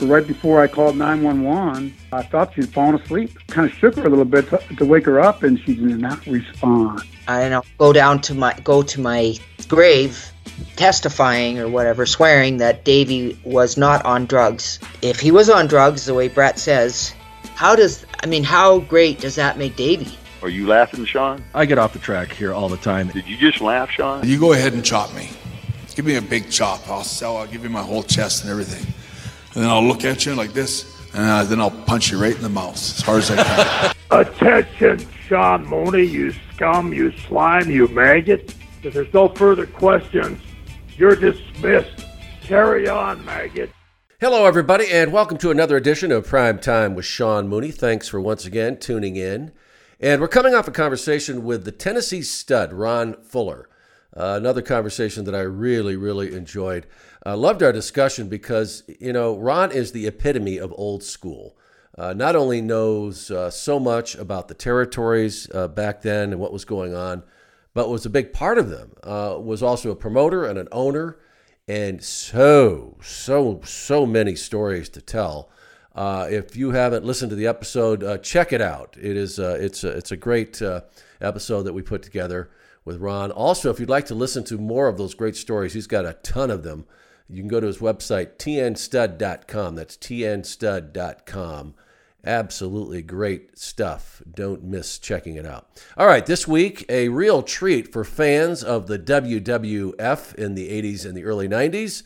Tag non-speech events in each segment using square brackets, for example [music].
Right before I called 911, I thought she'd fallen asleep. Kind of shook her a little bit to, to wake her up, and she did not respond. and I'll go down to my go to my grave testifying or whatever swearing that Davy was not on drugs. If he was on drugs the way Bret says, how does I mean how great does that make Davy? Are you laughing, Sean? I get off the track here all the time. Did you just laugh, Sean? You go ahead and chop me. Give me a big chop. I'll sell. I'll give you my whole chest and everything. And then I'll look at you like this, and uh, then I'll punch you right in the mouth as hard as I can. [laughs] Attention, Sean Mooney, you scum, you slime, you maggot. If there's no further questions, you're dismissed. Carry on, maggot. Hello, everybody, and welcome to another edition of Prime Time with Sean Mooney. Thanks for once again tuning in. And we're coming off a conversation with the Tennessee stud, Ron Fuller. Uh, another conversation that I really, really enjoyed. I loved our discussion because, you know, Ron is the epitome of old school. Uh, not only knows uh, so much about the territories uh, back then and what was going on, but was a big part of them. Uh, was also a promoter and an owner, and so, so, so many stories to tell. Uh, if you haven't listened to the episode, uh, check it out. It is it's a, it's a great episode that we put together with Ron. Also, if you'd like to listen to more of those great stories, he's got a ton of them. You can go to his website tnstud.com. That's tnstud.com. Absolutely great stuff. Don't miss checking it out. All right, this week, a real treat for fans of the WWF in the 80s and the early 90s.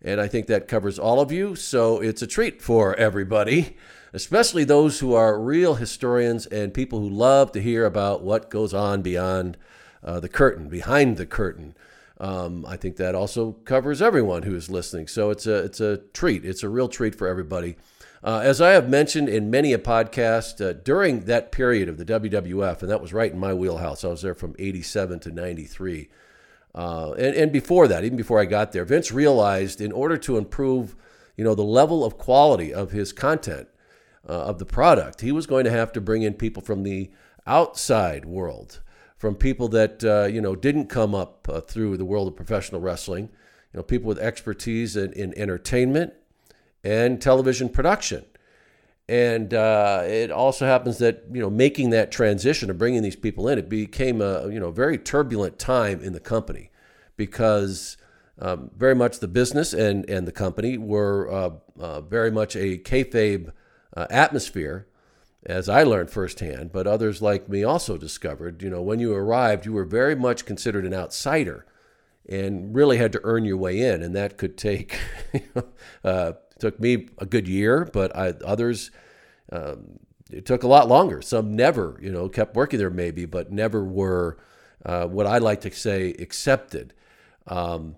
And I think that covers all of you. So it's a treat for everybody, especially those who are real historians and people who love to hear about what goes on beyond uh, the curtain, behind the curtain. Um, I think that also covers everyone who is listening. So it's a it's a treat. It's a real treat for everybody. Uh, as I have mentioned in many a podcast, uh, during that period of the WWF, and that was right in my wheelhouse. I was there from '87 to '93. Uh, and, and before that, even before I got there, Vince realized in order to improve, you know, the level of quality of his content, uh, of the product, he was going to have to bring in people from the outside world, from people that uh, you know didn't come up uh, through the world of professional wrestling, you know, people with expertise in, in entertainment and television production. And uh, it also happens that you know making that transition of bringing these people in, it became a you know very turbulent time in the company because um, very much the business and and the company were uh, uh, very much a kayfabe uh, atmosphere, as I learned firsthand. But others like me also discovered, you know, when you arrived, you were very much considered an outsider, and really had to earn your way in, and that could take. [laughs] uh, took me a good year, but I, others um, it took a lot longer. Some never, you know, kept working there maybe, but never were uh, what I like to say accepted. Um,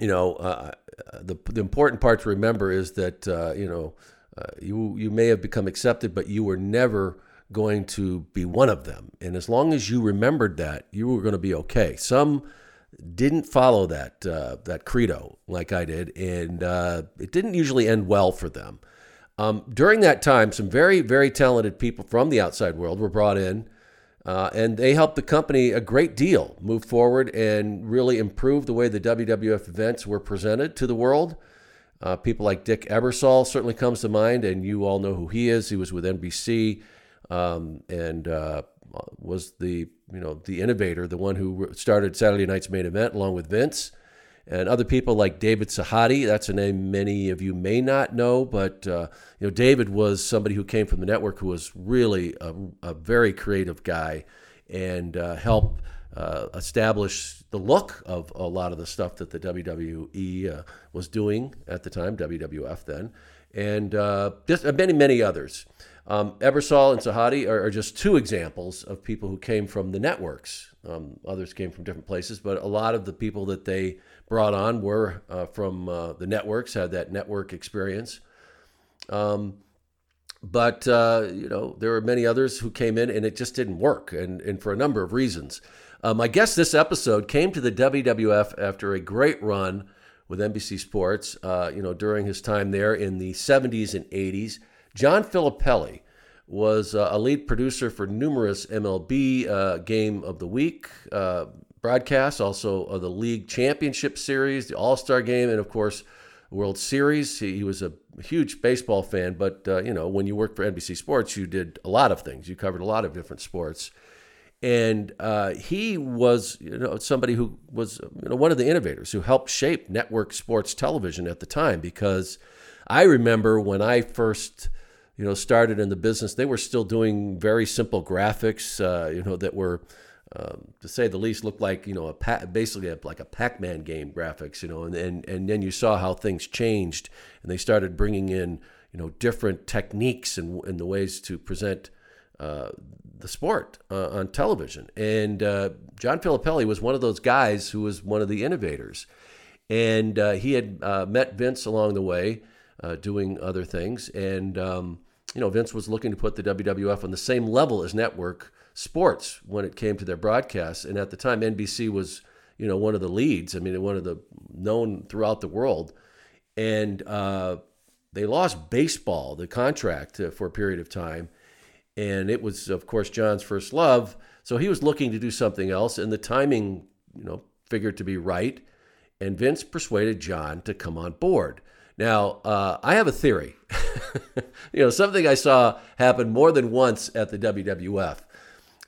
you know, uh, the the important part to remember is that uh, you know uh, you you may have become accepted, but you were never going to be one of them. And as long as you remembered that, you were going to be okay. Some didn't follow that uh, that credo like I did, and uh, it didn't usually end well for them. Um, during that time, some very very talented people from the outside world were brought in, uh, and they helped the company a great deal move forward and really improve the way the WWF events were presented to the world. Uh, people like Dick Ebersol certainly comes to mind, and you all know who he is. He was with NBC um, and uh, was the you know the innovator, the one who started Saturday Night's main event along with Vince, and other people like David Sahadi. That's a name many of you may not know, but uh, you know David was somebody who came from the network who was really a, a very creative guy and uh, helped uh, establish the look of a lot of the stuff that the WWE uh, was doing at the time, WWF then, and uh, just many many others. Um, Ebersol and Sahadi are, are, just two examples of people who came from the networks. Um, others came from different places, but a lot of the people that they brought on were uh, from uh, the networks, had that network experience. Um, but uh, you know, there were many others who came in, and it just didn't work, and and for a number of reasons. Um, I guess this episode came to the WWF after a great run with NBC Sports. Uh, you know, during his time there in the 70s and 80s, John Filippelli was uh, a lead producer for numerous MLB uh, Game of the Week uh, broadcasts, also of the League Championship Series, the All Star Game, and of course, World Series. He, he was a huge baseball fan, but uh, you know, when you worked for NBC Sports, you did a lot of things. You covered a lot of different sports, and uh, he was, you know, somebody who was, you know, one of the innovators who helped shape network sports television at the time. Because I remember when I first you know, started in the business, they were still doing very simple graphics, uh, you know, that were um, to say the least, looked like you know a basically a, like a Pac-Man game graphics, you know, and, and and then you saw how things changed, and they started bringing in you know different techniques and, and the ways to present uh, the sport uh, on television. And uh, John Filippelli was one of those guys who was one of the innovators, and uh, he had uh, met Vince along the way, uh, doing other things, and um, you know Vince was looking to put the WWF on the same level as network sports when it came to their broadcasts. And at the time, NBC was, you know, one of the leads. I mean, one of the known throughout the world. And uh, they lost baseball, the contract, for a period of time. And it was, of course, John's first love. So he was looking to do something else. And the timing, you know, figured to be right. And Vince persuaded John to come on board. Now, uh, I have a theory. [laughs] you know, something I saw happen more than once at the WWF.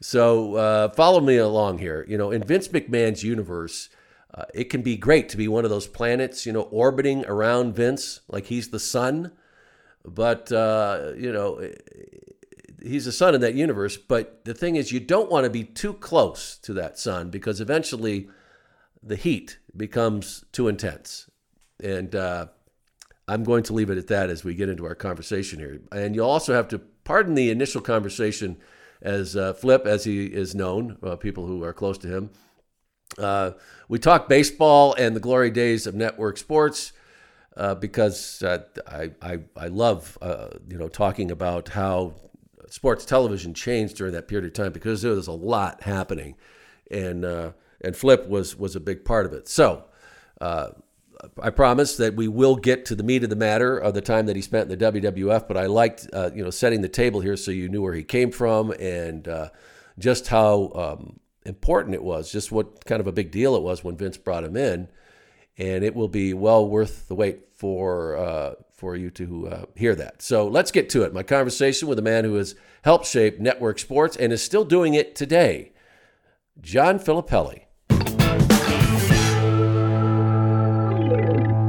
So uh, follow me along here. You know, in Vince McMahon's universe, uh, it can be great to be one of those planets, you know, orbiting around Vince like he's the sun. But, uh, you know, he's the sun in that universe. But the thing is, you don't want to be too close to that sun because eventually the heat becomes too intense. And uh, I'm going to leave it at that as we get into our conversation here. And you'll also have to pardon the initial conversation as uh, Flip, as he is known, uh, people who are close to him. Uh, we talk baseball and the glory days of network sports uh, because uh, I, I, I love uh, you know talking about how sports television changed during that period of time because there was a lot happening, and and Flip was was a big part of it. So. I promise that we will get to the meat of the matter of the time that he spent in the WWF. But I liked, uh, you know, setting the table here so you knew where he came from and uh, just how um, important it was, just what kind of a big deal it was when Vince brought him in. And it will be well worth the wait for uh, for you to uh, hear that. So let's get to it. My conversation with a man who has helped shape network sports and is still doing it today, John Filippelli.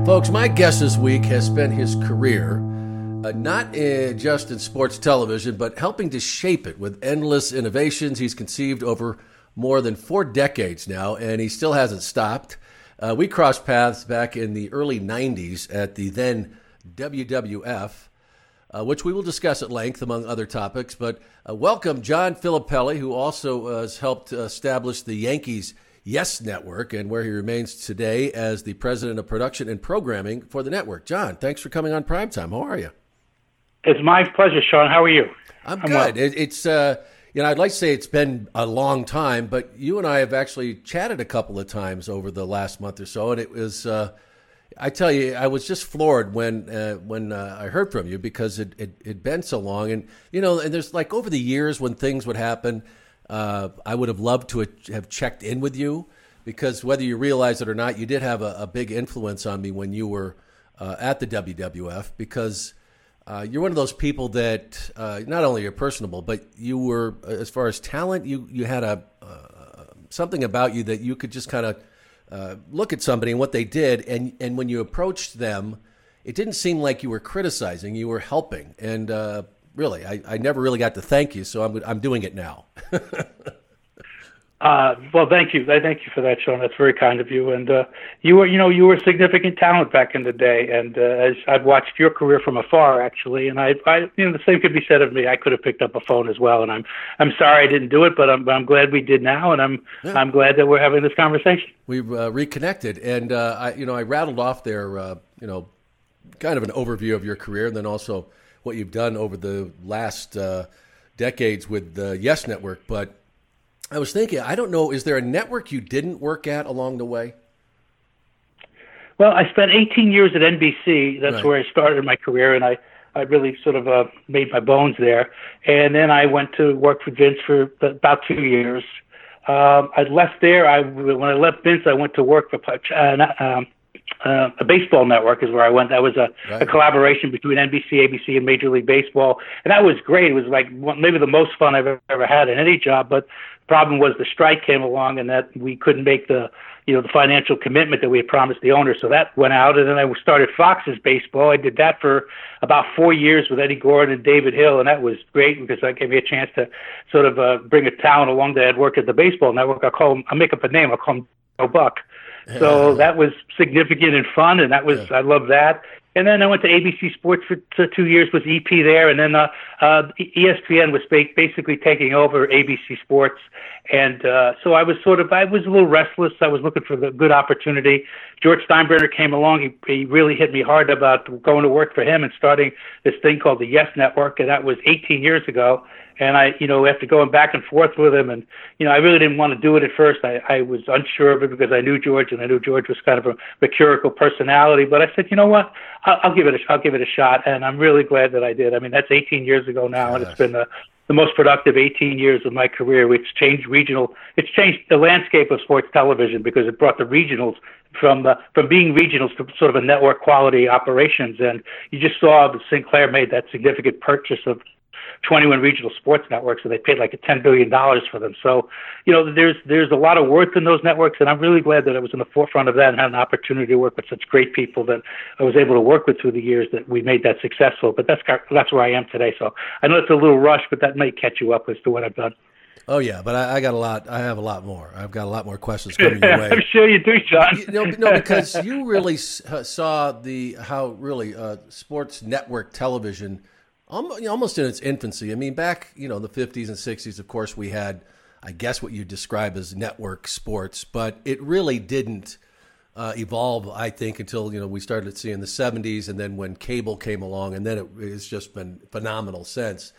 Folks, my guest this week has spent his career uh, not in, just in sports television, but helping to shape it with endless innovations he's conceived over more than four decades now, and he still hasn't stopped. Uh, we crossed paths back in the early 90s at the then WWF, uh, which we will discuss at length, among other topics. But uh, welcome, John Filippelli, who also uh, has helped establish the Yankees Yes Network, and where he remains today as the president of production and programming for the network. John, thanks for coming on Primetime. How are you? It's my pleasure, Sean. How are you? I'm, I'm good. Well. It, it's uh, you know, I'd like to say it's been a long time, but you and I have actually chatted a couple of times over the last month or so, and it was. Uh, I tell you, I was just floored when uh, when uh, I heard from you because it, it had been so long, and you know, and there's like over the years when things would happen, uh, I would have loved to have checked in with you because whether you realize it or not, you did have a, a big influence on me when you were uh, at the WWF because uh, you're one of those people that uh, not only are personable, but you were, as far as talent, you you had a uh, something about you that you could just kind of uh, look at somebody and what they did, and and when you approached them, it didn't seem like you were criticizing; you were helping. And uh, really, I, I never really got to thank you, so I'm I'm doing it now. [laughs] Uh, well, thank you. I thank you for that, Sean. That's very kind of you. And uh, you were, you know, you were a significant talent back in the day. And uh, as I've watched your career from afar, actually, and I, I, you know, the same could be said of me. I could have picked up a phone as well. And I'm, I'm sorry I didn't do it, but I'm, I'm glad we did now, and I'm, yeah. I'm glad that we're having this conversation. We've uh, reconnected, and uh, I, you know, I rattled off there, uh, you know, kind of an overview of your career, and then also what you've done over the last uh, decades with the Yes Network, but I was thinking, I don't know, is there a network you didn't work at along the way? Well, I spent 18 years at NBC. That's right. where I started my career, and I, I really sort of uh, made my bones there. And then I went to work for Vince for about two years. Um, I left there. I when I left Vince, I went to work for uh, um, uh, a baseball network is where I went. That was a, right. a collaboration between NBC, ABC, and Major League Baseball, and that was great. It was like maybe the most fun I've ever had in any job. But problem was the strike came along and that we couldn't make the you know the financial commitment that we had promised the owner so that went out and then i started fox's baseball i did that for about four years with eddie goren and david hill and that was great because that gave me a chance to sort of uh, bring a talent along that had worked at the baseball network i call him i make up a name i call him Joe Buck. So that was significant and fun, and that was yeah. I love that. And then I went to ABC Sports for two years, was EP there, and then uh, uh, ESPN was basically taking over ABC Sports, and uh, so I was sort of I was a little restless. I was looking for the good opportunity. George Steinbrenner came along. He, he really hit me hard about going to work for him and starting this thing called the Yes Network, and that was 18 years ago. And I, you know, after going back and forth with him, and you know, I really didn't want to do it at first. I, I was unsure of it because I knew George, and I knew George was kind of a mercurial personality. But I said, you know what, I'll, I'll give it a, I'll give it a shot, and I'm really glad that I did. I mean, that's 18 years ago now, yes. and it's been the the most productive 18 years of my career. It's changed regional. It's changed the landscape of sports television because it brought the regionals from uh, from being regionals to sort of a network quality operations. And you just saw that Sinclair made that significant purchase of 21 regional sports networks, and they paid like a 10 billion dollars for them. So, you know, there's there's a lot of worth in those networks, and I'm really glad that I was in the forefront of that and had an opportunity to work with such great people that I was able to work with through the years that we made that successful. But that's that's where I am today. So I know it's a little rush, but that may catch you up as to what I've done. Oh yeah, but I, I, got a lot. I have a lot more. I've got a lot more questions [laughs] coming your way. I'm sure you do, John. You, no, no, because you really saw the how really uh, sports network television almost in its infancy. I mean, back you know the 50s and 60s, of course, we had, I guess, what you describe as network sports, but it really didn't uh, evolve. I think until you know we started seeing the 70s, and then when cable came along, and then it, it's just been phenomenal since.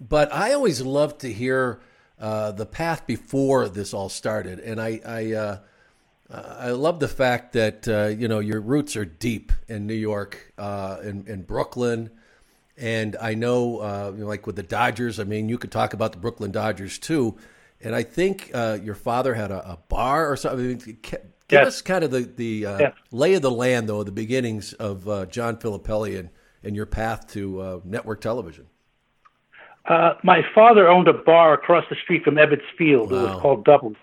But I always loved to hear uh, the path before this all started, and I. I uh, I love the fact that uh, you know your roots are deep in New York, uh, in, in Brooklyn, and I know, uh, you know, like with the Dodgers, I mean, you could talk about the Brooklyn Dodgers too. And I think uh, your father had a, a, bar or something. I mean, give yes. us kind of the, the uh, yes. lay of the land, though, the beginnings of uh, John Filippelli and, and your path to uh, network television. Uh, my father owned a bar across the street from Ebbets Field. Wow. It was called Doubles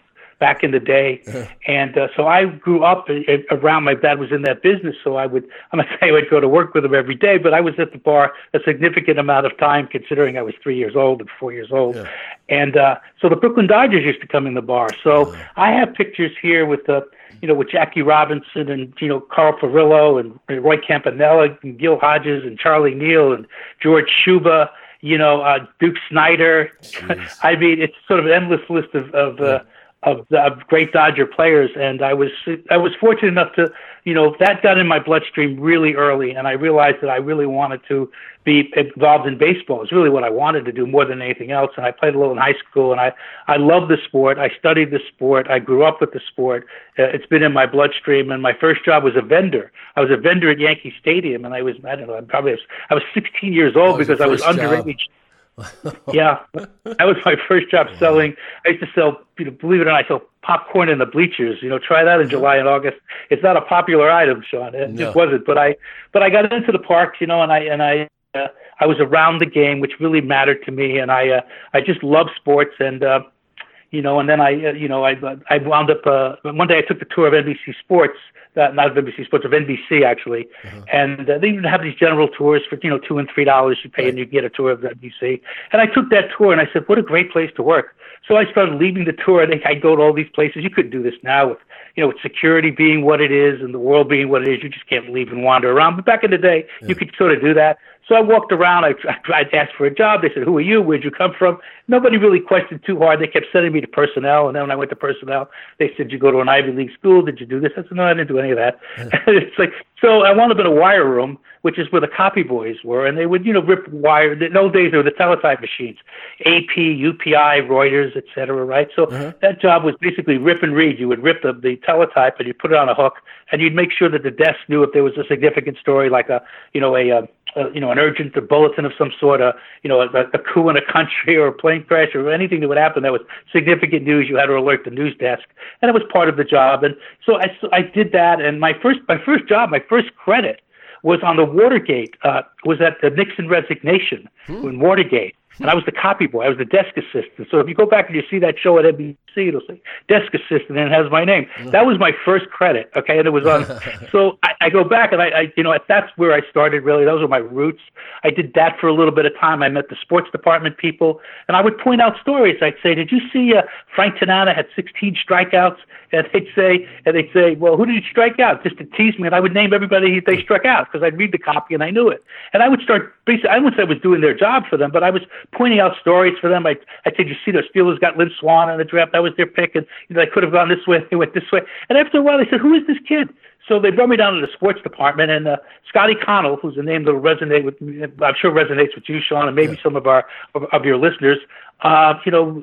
back in the day. [laughs] and uh, so I grew up around my dad was in that business. So I would, I'm not [laughs] saying I would go to work with him every day, but I was at the bar a significant amount of time considering I was three years old and four years old. Yeah. And uh, so the Brooklyn Dodgers used to come in the bar. So yeah. I have pictures here with the, you know, with Jackie Robinson and, you know, Carl Furillo and Roy Campanella and Gil Hodges and Charlie Neal and George Shuba you know, uh, Duke Snider. [laughs] I mean, it's sort of an endless list of, of uh, of, of great Dodger players, and I was I was fortunate enough to you know that got in my bloodstream really early, and I realized that I really wanted to be involved in baseball. It's really what I wanted to do more than anything else. And I played a little in high school, and I I love the sport. I studied the sport. I grew up with the sport. Uh, it's been in my bloodstream. And my first job was a vendor. I was a vendor at Yankee Stadium, and I was I don't know I probably was, I was 16 years old because I was underage. Job [laughs] yeah, that was my first job selling. I used to sell, you know, believe it or not, I sell popcorn in the bleachers. You know, try that in July and August. It's not a popular item, Sean. It no. just wasn't. But I, but I got into the parks, you know, and I and I, uh, I was around the game, which really mattered to me, and I, uh, I just love sports, and uh, you know, and then I, uh, you know, I I wound up uh, one day I took the tour of NBC Sports, uh, not of NBC Sports of NBC actually, uh-huh. and uh, they even have these general tours for you know two and three dollars you pay and you get a tour of NBC. And I took that tour and I said, what a great place to work. So I started leaving the tour. I think I'd go to all these places. You couldn't do this now with you know with security being what it is and the world being what it is. You just can't leave and wander around. But back in the day, yeah. you could sort of do that. So I walked around. I, I asked for a job. They said, "Who are you? Where'd you come from?" Nobody really questioned too hard. They kept sending me to personnel, and then when I went to personnel, they said, "Did you go to an Ivy League school? Did you do this?" I said, "No, I didn't do any of that." [laughs] it's like so. I wound up in a wire room, which is where the copy boys were, and they would, you know, rip wire. In those days, there were the teletype machines, AP, UPI, Reuters, et cetera, right? So uh-huh. that job was basically rip and read. You would rip the, the teletype and you put it on a hook, and you'd make sure that the desk knew if there was a significant story, like a, you know, a, a uh, you know, an urgent bulletin of some sort, a, you know, a, a coup in a country [laughs] or a plane crash or anything that would happen that was significant news, you had to alert the news desk, and it was part of the job. And so I, so I did that, and my first, my first job, my first credit was on the Watergate, uh, was at the Nixon resignation hmm. in Watergate and I was the copy boy. I was the desk assistant. So if you go back and you see that show at NBC, it'll say desk assistant and it has my name. [laughs] That was my first credit. Okay, and it was on. [laughs] so I, I go back and I, I, you know, that's where I started. Really, those were my roots. I did that for a little bit of time. I met the sports department people, and I would point out stories. I'd say, "Did you see uh, Frank Tanana had 16 strikeouts?" And they'd say, and they'd say, "Well, who did he strike out?" Just to tease me, and I would name everybody they struck out because I'd read the copy and I knew it. And I would start basically. I wouldn't say I was doing their job for them, but I was pointing out stories for them. I I said, "You see, the Steelers got Lynn Swann in the draft. That was their pick, and you know, they could have gone this way. They went this way." And after a while, they said, "Who is this kid?" So they brought me down to the sports department, and uh, Scotty Connal, who's a name that'll resonate with, I'm sure resonates with you, Sean, and maybe yeah. some of our of, of your listeners. Uh, you know,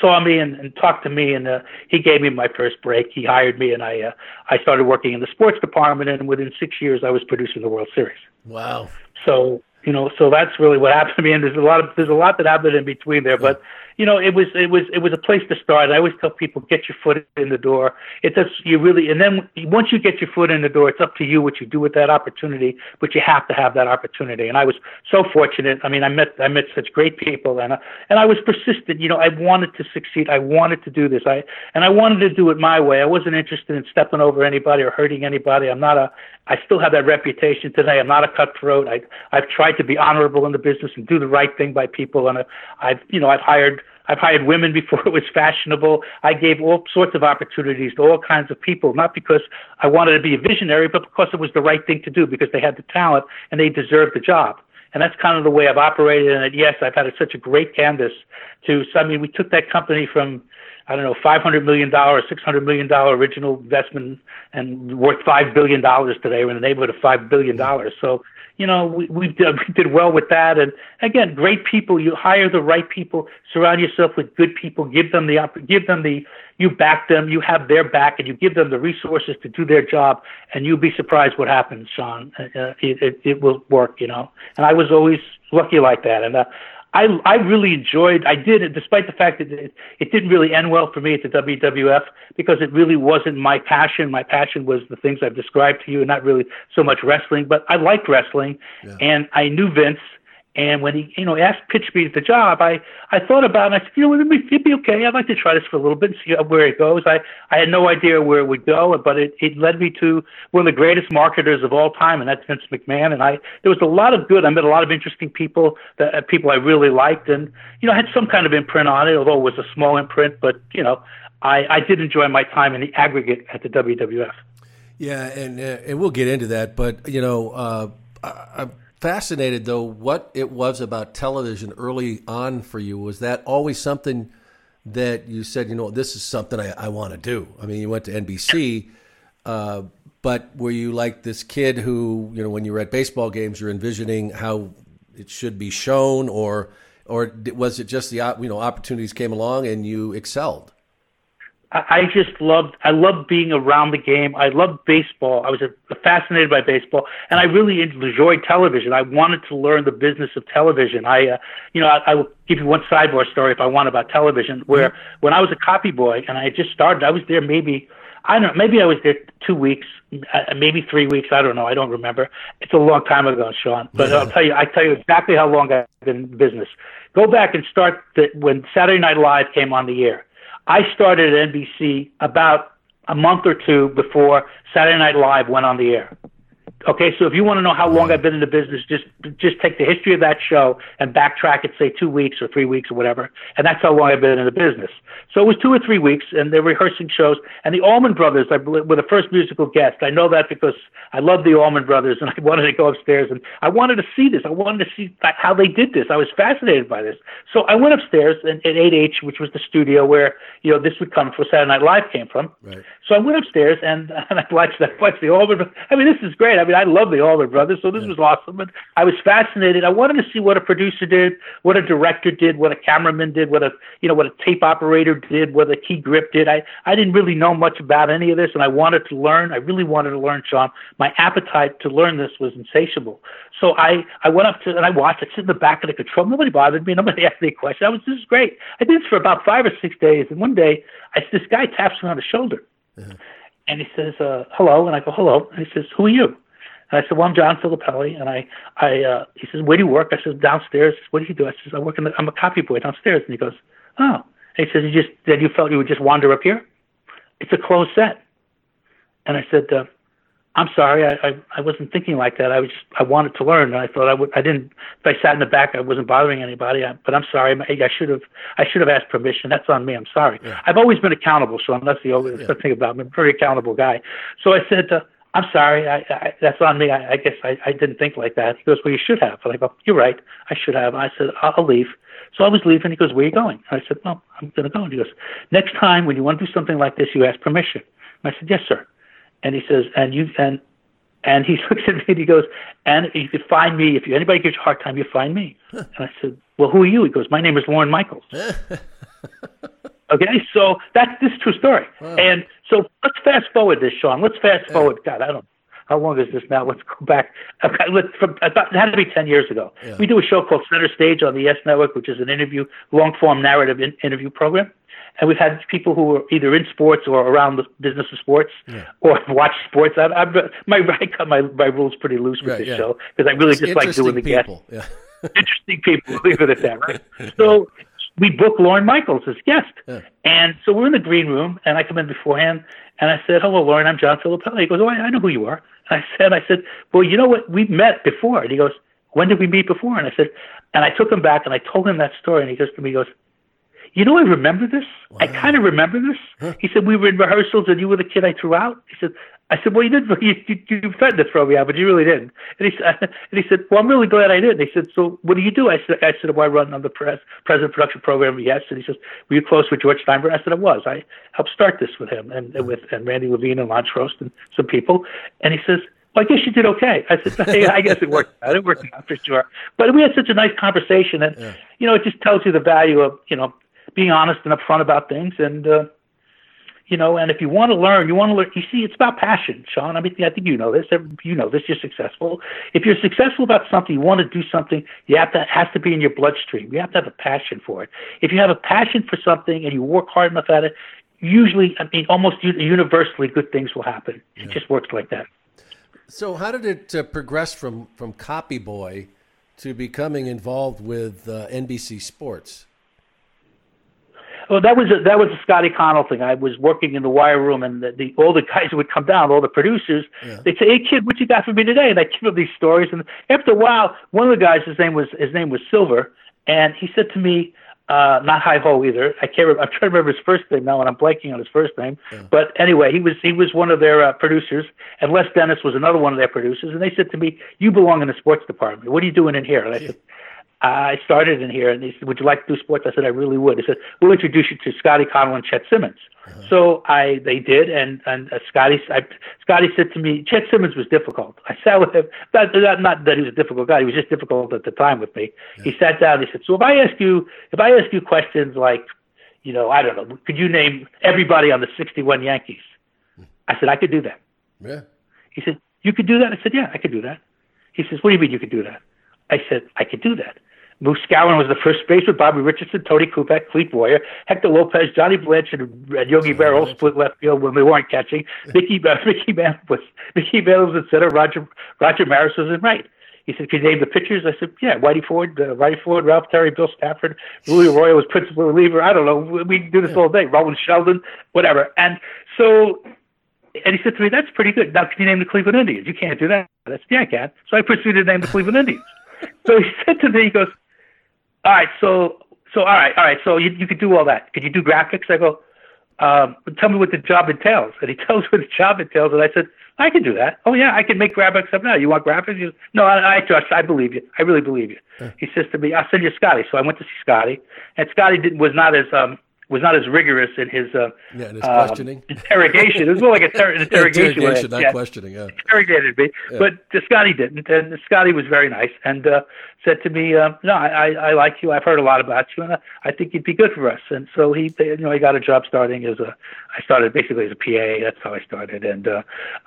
saw me and, and talked to me, and uh, he gave me my first break. He hired me, and I uh, I started working in the sports department, and within six years, I was producing the World Series. Wow! So you know, so that's really what happened to me. And there's a lot of there's a lot that happened in between there, but you know, it was it was it was a place to start. I always tell people get your foot in the door. It does you really, and then once you get your foot in the door, it's up to you what you do with that opportunity. But you have to have that opportunity. And I was so fortunate. I mean, I met I met such great people, and and I was persistent. You know, I wanted to succeed. I wanted to do this. I and I wanted to do it my way. I wasn't interested in stepping over anybody or hurting anybody. I'm not a. I still have that reputation today. I'm not a cutthroat. I I've tried to be honorable in the business and do the right thing by people, and I've you know I've hired I've hired women before [laughs] it was fashionable. I gave all sorts of opportunities to all kinds of people, not because I wanted to be a visionary, but because it was the right thing to do, because they had the talent and they deserved the job. And that's kind of the way I've operated. And yes, I've had such a great canvas to, so, I mean, we took that company from, I don't know, $500 million, $600 million original investment and worth $5 billion today. We're in the neighborhood of $5 billion. So you know, we, we did, we did well with that. And again, great people. You hire the right people. Surround yourself with good people. Give them the give them the you back them. You have their back, and you give them the resources to do their job. And you'll be surprised what happens, Sean. Uh, it, it it will work, you know. And I was always lucky like that. And uh, I I really enjoyed. I did, despite the fact that it, it didn't really end well for me at the WWF because it really wasn't my passion. My passion was the things I've described to you, and not really so much wrestling. But I liked wrestling, yeah. and I knew Vince, and when he, you know, asked pitched me the job, I, I thought about it and I said, you know, it'd be, okay. I'd like to try this for a little bit and see where it goes. I, I had no idea where it would go, but it, it led me to one of the greatest marketers of all time, and that's Vince McMahon. And I, there was a lot of good. I met a lot of interesting people, that uh, people I really liked, and you know, I had some kind of imprint on it, although it was a small imprint. But you know, I, I did enjoy my time in the aggregate at the WWF. Yeah, and uh, and we'll get into that, but you know, uh, I, fascinated though what it was about television early on for you. Was that always something that you said, you know, this is something I, I want to do? I mean, you went to NBC, uh, but were you like this kid who, you know, when you were at baseball games, you're envisioning how it should be shown, or or was it just the you know opportunities came along and you excelled? I just loved I loved being around the game. I loved baseball. I was fascinated by baseball, and I really enjoyed television. I wanted to learn the business of television. I, uh, you know, I, I will give you one sidebar story if I want about television. Where mm-hmm. when I was a copy boy and I had just started, I was there maybe I don't know, maybe I was there two weeks, uh, maybe three weeks. I don't know. I don't remember. It's a long time ago, Sean. But I'll tell you, I tell you exactly how long I've been in business. Go back and start the, when Saturday Night Live came on the air I started at NBC about a month or two before Saturday Night Live went on the air. Okay, so if you want to know how long I've been in the business, just just take the history of that show and backtrack it, say two weeks or three weeks or whatever, and that's how long I've been in the business. So it was two or three weeks, and they're rehearsing shows. And the Allman Brothers I, were the first musical guest. I know that because I love the Allman Brothers, and [laughs] I wanted to go upstairs and I wanted to see this. I wanted to see how they did this. I was fascinated by this. So I went upstairs and, at 8H, which was the studio where you know this would come from. Saturday Night Live came from. Right. So I went upstairs and, [laughs] and I watched that. Watched the Allman. I mean, this is great. I mean, I love the Allman Brothers, so this was awesome. And I was fascinated. I wanted to see what a producer did, what a director did, what a cameraman did, what a you know what a tape operator did, what a key grip did. I I didn't really know much about any of this, and I wanted to learn. I really wanted to learn, Sean. My appetite to learn this was insatiable. So I I went up to and I watched. I sit in the back of the control. Nobody bothered me. [laughs] Nobody asked me a question. I was this is great. I did this for about five or six days, and one day I this guy taps me on the shoulder. Uh-huh. And he says, uh, hello. And I go, hello. And he says, who are you? And I said, well, I'm John Filippelli. And I, I, uh, he says, where do you work? I said, downstairs. What do you do? I said, I work in the, I'm a copy boy downstairs. And he goes, oh. And he says, you just, then you felt you would just wander up here? It's a closed set. And I said, uh, I'm sorry, I, I, I wasn't thinking like that. I was just, I wanted to learn, and I thought I would. I didn't. If I sat in the back, I wasn't bothering anybody. I, but I'm sorry. I, I should have. I should have asked permission. That's on me. I'm sorry. Yeah. I've always been accountable, so that's the only Yeah. thing about me. I'm a very accountable guy. So I said, uh, I'm sorry. I, I, that's on me. I, I guess I, I didn't think like that. He goes, Well, you should have. And I go, You're right. I should have. I said, I'll, I'll leave. So I was leaving. He goes, Where are you going? And I said, Well, I'm going to go. And he goes, Next time when you want to do something like this, you ask permission. And I said, Yes, sir. And he says, And you and and he [laughs] looks at me and he goes, and if you could find me, if you, anybody gives you a hard time, you find me. and I said, well, who are you? He goes, my name is Lorne Michaels. [laughs] okay, so that's this true story. And so let's fast forward this, Sean. Let's fast forward. God, I don't. How long is this now? Let's go back. Okay, let's, from, about, it had to be 10 years ago. Yeah. We do a show called Center Stage on the Yes Network, which is an interview, long form narrative in, interview program. And we've had people who are either in sports or around the business of sports or [laughs] watch sports. I, I, my, I cut my, my rules pretty loose with Right, this yeah. show because I really It's just like doing the interesting guests people. Yeah. [laughs] interesting people. Leave it at that, right? [laughs] So we booked Lorne Michaels as guest. Yeah. And so we're in the green room, and I come in beforehand, and I said, "Hello, Lorne. I'm John Filippelli." He goes, "Oh, I, I know who you are." And I said, "I said, well, you know what? We've met before." And he goes, "When did we meet before?" And I said, and I took him back, and I told him that story, and he goes to me, he goes. You know, I remember this. I kind of remember this. He said we were in rehearsals, and you were the kid I threw out. He said, I said, well, you didn't. You, you, you threatened to throw me out, but you really didn't. And he said, [laughs] and he said, well, I'm really glad I did. And he said, so what do you do? I said, I said, well, I run on the press, president production program. Yes. And he says, were you close with George Steinberg? I said, I was. I helped start this with him and, and with and Randy Levine and Lonn Trost and some people. And he says, well, I guess you did okay. I said, [laughs] hey, I guess it worked out. It worked out for sure. But we had such a nice conversation, and you know, it just tells you the value of you know being honest and upfront about things, and uh, you know, and if you want to learn, you want to learn. You see, it's about passion, Sean. I mean, I think you know this. You know this. You're successful. If you're successful about something, you want to do something. You have to has to be in your bloodstream. You have to have a passion for it. If you have a passion for something and you work hard enough at it, usually, I mean, almost universally, good things will happen. It just works like that. So, how did it uh, progress from from copy boy to becoming involved with uh, NBC Sports? Well, that was a, that was a Scotty Connal thing. I was working in the wire room, and the, the all the guys [laughs] would come down, all the producers. Yeah. They'd say, "Hey, kid, what you got for me today?" And I give them these stories. And after a while, one of the guys, his name was his name was Silver, and he said to me, uh, not Hi Ho either. I can't. Remember, I'm trying to remember his first name now, and I'm blanking on his first name. But anyway, he was he was one of their uh, producers, and Les Dennis was another one of their producers. And they said to me, "You belong in the sports department. What are you doing in here?" And I said. I started in here, and they said, "Would you like to do sports?" I said, "I really would." He said, "We'll introduce you to Scotty Connal and Chet Simmons." So I, they did, and and uh, Scotty, I, Scotty said to me, "Chet Simmons was difficult." I sat with him. Not, not, not that he was a difficult guy; he was just difficult at the time with me. He sat down. He said, "So if I ask you, if I ask you questions like, you know, I don't know, could you name everybody on the '61 Yankees?" I said, "I could do that." Yeah. He said, "You could do that?" I said, "Yeah, I could do that." He says, "What do you mean you could do that?" I said, "I could do that." Moose Skowron was the first baseman. Bobby Richardson, Tony Kubek, Clete Boyer, Hector Lopez, Johnny Blanchard, and Yogi Berra all split left field when we weren't catching. Mickey uh, [laughs] Mickey Mantle was Mickey Mantle was in center. Roger Roger Maris was in right. He said, "Can you name the pitchers?" I said, "Yeah, Whitey Ford, uh, Whitey Ford, Ralph Terry, Bill Stafford, Luis Arroyo was principal reliever. I don't know. We do this all day. Roland Sheldon, whatever." And so, and he said to me, "That's pretty good. Now, can you name the Cleveland Indians? You can't do that." I said, "Yeah, I can." So I proceeded to name the Cleveland Indians. [laughs] So he said to me, "He goes, all right, so so all right, all right, so you you could do all that. Could you do graphics?" I go, um, "Tell me what the job entails." And he [laughs] tells me what the job entails, and I said. I can do that. Oh yeah, I can make graphics up now. You want graphics? You, no, I, I trust. I believe you. I really believe you. He says to me, "I'll send you Scotty." So I went to see Scotty, and Scotty didn't was not as um was not as rigorous in his uh, yeah, in his um, questioning [laughs] interrogation. It was more like a ter- an [laughs] interrogation, interrogation not yeah. questioning. Yeah. Interrogated me, yeah. but uh, Scotty didn't, and Scotty was very nice and uh, said to me, uh, "No, I, I I like you. I've heard a lot about you, and I, I think you'd be good for us." And so he, you know, I got a job starting as a. I started basically as a PA. That's how I started, and uh,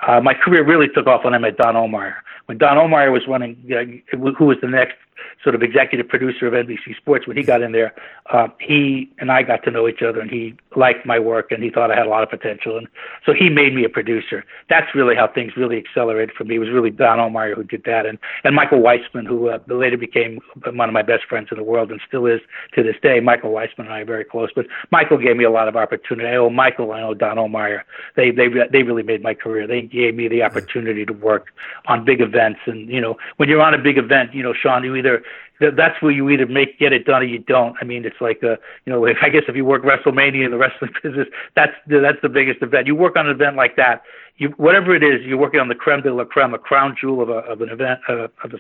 uh, my career really took off when I met Don Ohlmeyer. When Don Ohlmeyer was running, uh, who was the next sort of executive producer of NBC Sports, when he got in there, uh, he and I got to know each other, and he liked my work, and he thought I had a lot of potential, and so he made me a producer. That's really how things really accelerated for me. It was really Don Ohlmeyer who did that, and and Michael Weisman, who uh, later became one of my best friends in the world, and still is to this day. Michael Weisman and I are very close, but Michael gave me a lot of opportunity. I owe Michael, I owe Don Ohlmeyer. They they they really made my career. They gave me the opportunity to work on big events, and you know when you're on a big event, you know Sean, you either that's where you either make get it done or you don't. I mean, it's like a you know, if, [laughs] I guess if you work WrestleMania in the wrestling [laughs] business, that's the, that's the biggest event. You work on an event like that, you whatever it is, you're working on the creme de la creme, a crown jewel of a of an event uh, of a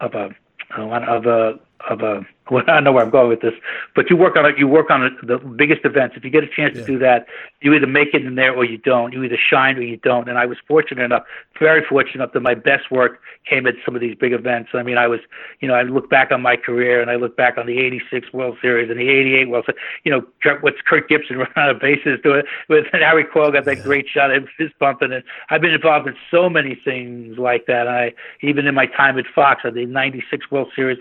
of a of a of a well, [laughs] I don't know where I'm going with this, but you work on it. You work on it, the biggest events. If you get a chance yeah. to do that, you either make it in there or you don't. You either shine or you don't. And I was fortunate enough, very fortunate enough, that my best work came at some of these big events. I mean, I was, you know, I look back on my career and I look back on the '86 World Series and the '88 World Series. You know, what's Kirk Gibson running out of bases doing with and [laughs] Harry Coyle got that yeah. great shot at fist bumping. And I've been involved in so many things like that. I even in my time at Fox, I the '96 World Series,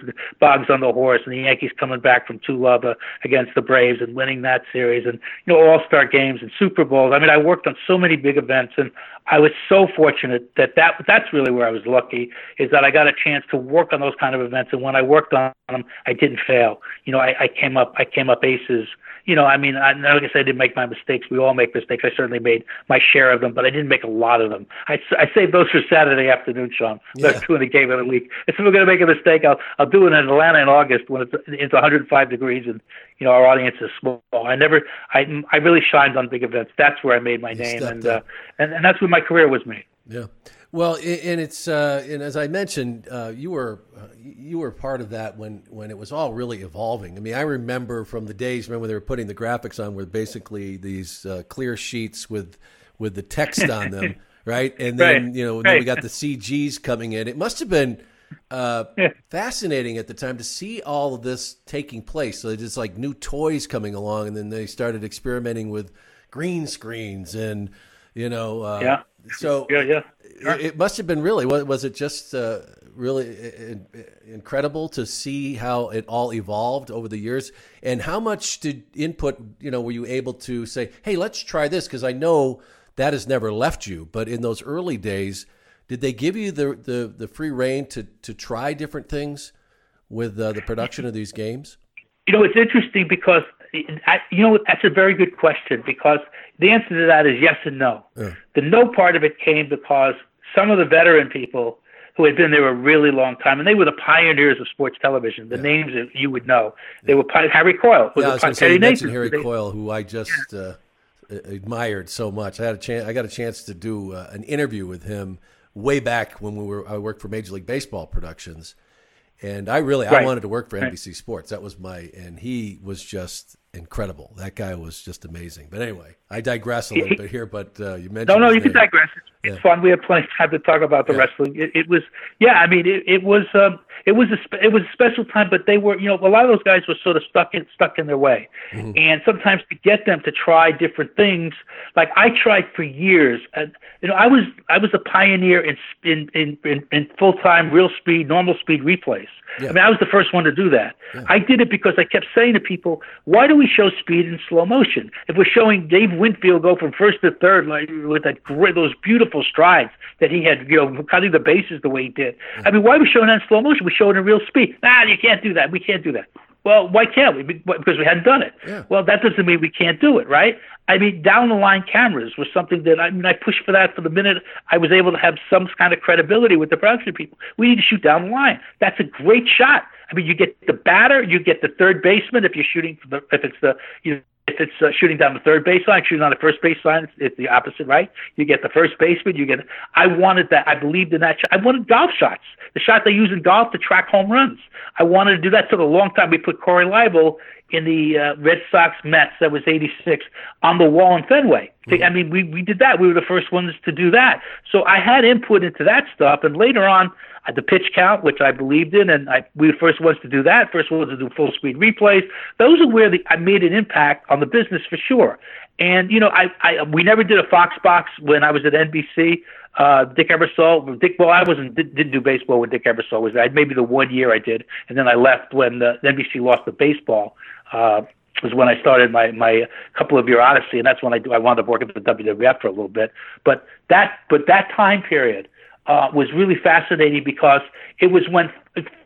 On the horse, and the Yankees coming back from two love against the Braves and winning that series, and you know All Star games and Super Bowls. I mean, I worked on so many big events, and I was so fortunate that that that's really where I was lucky is that I got a chance to work on those kind of events, and when I worked on them, I didn't fail. You know, I, I came up I came up aces you know, I mean, I, like I said, I didn't make my mistakes. We all make mistakes. I certainly made my share of them, but I didn't make a lot of them. I, I saved those for Saturday afternoon, Sean. Yeah. Two in the game of the week. If we're going to make a mistake, I'll I'll do it in Atlanta in August when it's it's 105 degrees and you know our audience is small. I never, I I really shined on big events. That's where I made my you name, and, uh, and and that's where my career was made. Yeah. Well, and it's uh, and as I mentioned, uh, you were uh, you were part of that when when it was all really evolving. I mean, I remember from the days remember they were putting the graphics on with basically these uh, clear sheets with with the text on them, [laughs] right? And then right. you know then we got the CGs coming in. It must have been uh, fascinating at the time to see all of this taking place. So it's like new toys coming along, and then they started experimenting with green screens and you know uh, yeah. So yeah, yeah it, must have been really. Was, was it just uh, really incredible to see how it all evolved over the years, and how much did input? You know, were you able to say, "Hey, let's try this"? Because I know that has never left you. But in those early days, did they give you the the, the free reign to to try different things with uh, the production of these games? You know, it's interesting because I, you know that's a very good question because the answer to that is yes and no. Yeah. The no part of it came because some of the veteran people who had been there a really long time, and they were the pioneers of sports television. The yeah. names that you would know, they were Harry Coyle. Was yeah, I was going to say you mentioned Harry they, Coyle, who I just uh, admired so much. I had a chance. I got a chance to do uh, an interview with him way back when we were. I worked for Major League Baseball Productions, and I really right. I wanted to work for NBC right. Sports. That was my, and he was just incredible. That guy was just amazing. But anyway, I digress a little bit here. But uh, you mentioned no, no, you name. can digress. It's, yeah. fun. We have plenty of time to talk about the yeah. wrestling. It, it, was, yeah. I mean, it, it was. Um, it was a it was a special time, but they were you know a lot of those guys were sort of stuck in stuck in their way, Mm-hmm. and sometimes to get them to try different things, like I tried for years, and you know I was I was a pioneer in in in, in, in full time real speed normal speed replays. Yeah. I mean I was the first one to do that. I did it because I kept saying to people, why do we show speed in slow motion? If we're showing Dave Winfield go from first to third like with that great those beautiful strides that he had, you know, cutting the bases the way he did. I mean, why are we showing that in slow motion? We show it in real speed. Nah, you can't do that. We can't do that. Well, why can't we? Be- Because we hadn't done it. Yeah. Well, that doesn't mean we can't do it, right? I mean, down the line cameras was something that I mean, I pushed for that for the minute I was able to have some kind of credibility with the production people. We need to shoot down the line. That's a great shot. I mean, you get the batter, you get the third baseman if you're shooting for the if it's the you know, if it's uh, shooting down the third baseline, shooting on the first baseline, it's, it's the opposite, right? You get the first baseman. You get. I wanted that. I believed in that. Shot. I wanted golf shots. The shot they use in golf to track home runs. I wanted to do that. Took a long time. We put Corey Leibel in the uh, Red Sox Mets. That was '86 on the wall in Fenway. I mean, we we did that. We were the first ones to do that. So I had input into that stuff, and later on. uh, The pitch count, which I believed in, and I, we were the first ones to do that. First ones to do full speed replays. Those are where the, I made an impact on the business for sure. And you know, I, I we never did a Fox box when I was at NBC. Uh, Dick Ebersol, Dick. Well, I wasn't did, didn't do baseball when Dick Ebersol was there. Maybe the one year I did, and then I left when the NBC lost the baseball. Uh, was when I started my my couple of year odyssey, and that's when I do I wound up working for the WWF for a little bit. But that but that time period uh, was really fascinating because it was when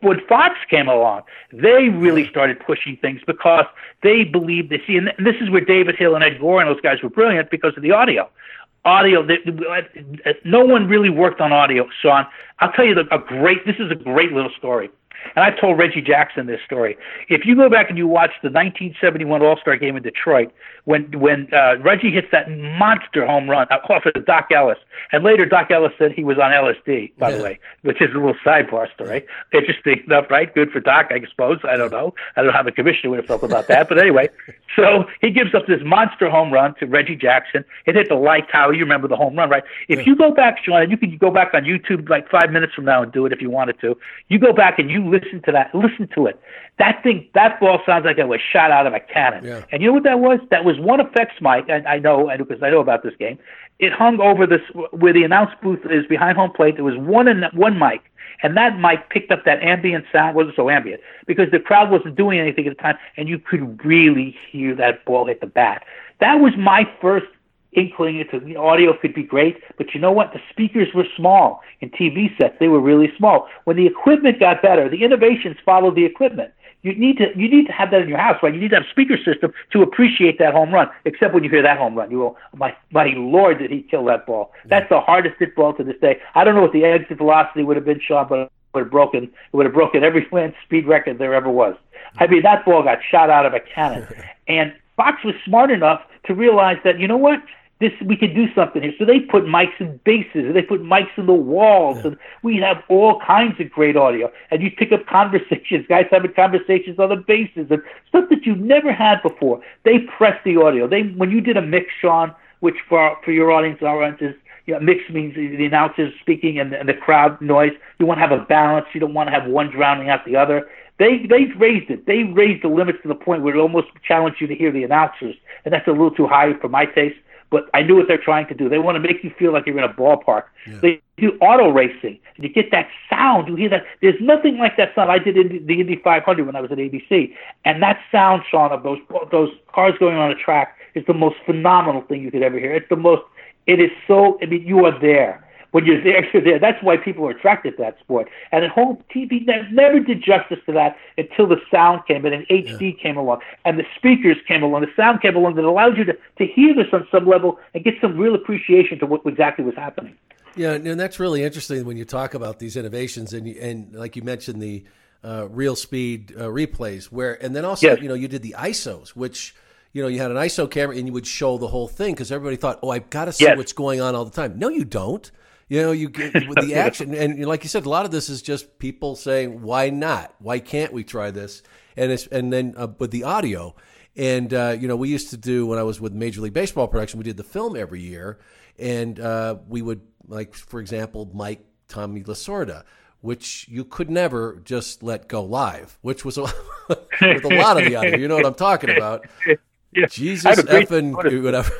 when Fox came along, they really started pushing things because they believed they see, and this is where David Hill and Ed Goren and those guys were brilliant because of the audio. Audio, they, uh, uh, no one really worked on audio, Sean. I'll tell you the, a great. This is a great little story. And I've told Reggie Jackson this story. If you go back and you watch the 1971 All Star game in Detroit, when when uh, Reggie hits that monster home run off of Dock Ellis, and later Dock Ellis said he was on LSD, by the way, which is a little sidebar story. Interesting enough, right? Good for Dock, I suppose. I don't know. I don't know how the commissioner would have felt about that, but anyway. [laughs] So he gives up this monster home run to Reggie Jackson. It hit the light tower. You remember the home run, right? If you go back, Sean, and you can go back on YouTube like five minutes from now and do it if you wanted to. You go back and you listen to that. Listen to it. That thing, that ball sounds like it was shot out of a cannon. Yeah. And you know what that was? That was one effects mic. And I know, and because I know about this game. It hung over this where the announce booth is behind home plate. There was one in one mic, and that mic picked up that ambient sound. wasn't so ambient because the crowd wasn't doing anything at the time, and you could really hear that ball hit the bat. That was my first inkling into the audio could be great, but you know what? The speakers were small in TV sets. They were really small. When the equipment got better, the innovations followed the equipment. You need to you need to have that in your house, right? You need to have a speaker system to appreciate that home run. Except when you hear that home run, you go, "My my lord, did he kill that ball?" That's the hardest hit ball to this day. I don't know what the exit velocity would have been, Sean, but it would have broken it would have broken every [laughs] land speed record there ever was. I mean, that ball got shot out of a cannon, [laughs] and Fox was smart enough to realize that you know what this we could do something here. So they put mics in bases, and they put mics in the walls, and we have all kinds of great audio. And you pick up conversations, [laughs] guys having conversations on the bases, and stuff that you've never had before. They press the audio. They when you did a mix, Sean, which for for your audience, our audience you know, mix means the announcers speaking and, and the crowd noise. You want to have a balance. You don't want to have one drowning out the other. They they've raised it. They raised the limits to the point where it almost challenged you to hear the announcers, and that's a little too high for my taste but I knew what they're trying to do. They want to make you feel like you're in a ballpark. Yeah. They do auto racing, and you get that sound. You hear that. There's nothing like that sound. I did in the Indy 500 when I was at ABC, and that sound, Sean, of those those cars going on a track is the most phenomenal thing you could ever hear. It's the most. It is so. I mean, you are there. When you're there, [laughs] you're there. That's why people are attracted to that sport. And at home, TV never did justice to that until the sound came in and HD yeah. came along and the speakers came along. The sound came along that allowed you to, to hear this on some level and get some real appreciation to what exactly was happening. Yeah, and that's really interesting when you talk about these innovations and and like you mentioned the uh, real speed uh, replays where and then also yes. you know you did the ISOs which you know you had an ISO camera and you would show the whole thing because everybody thought oh I've got to see yes. what's going on all the time. No, you don't. You know, you get [laughs] with the action, and like you said, a lot of this is just people saying, "Why not? Why can't we try this?" And it's and then uh, with the audio, and uh, you know, we used to do when I was with Major League Baseball production, we did the film every year, and uh, we would like, for example, mic Tommy Lasorda which you could never just let go live, which was a, [laughs] with a lot of the other. You know what I'm talking about? [laughs] Yeah. Jesus effing whatever.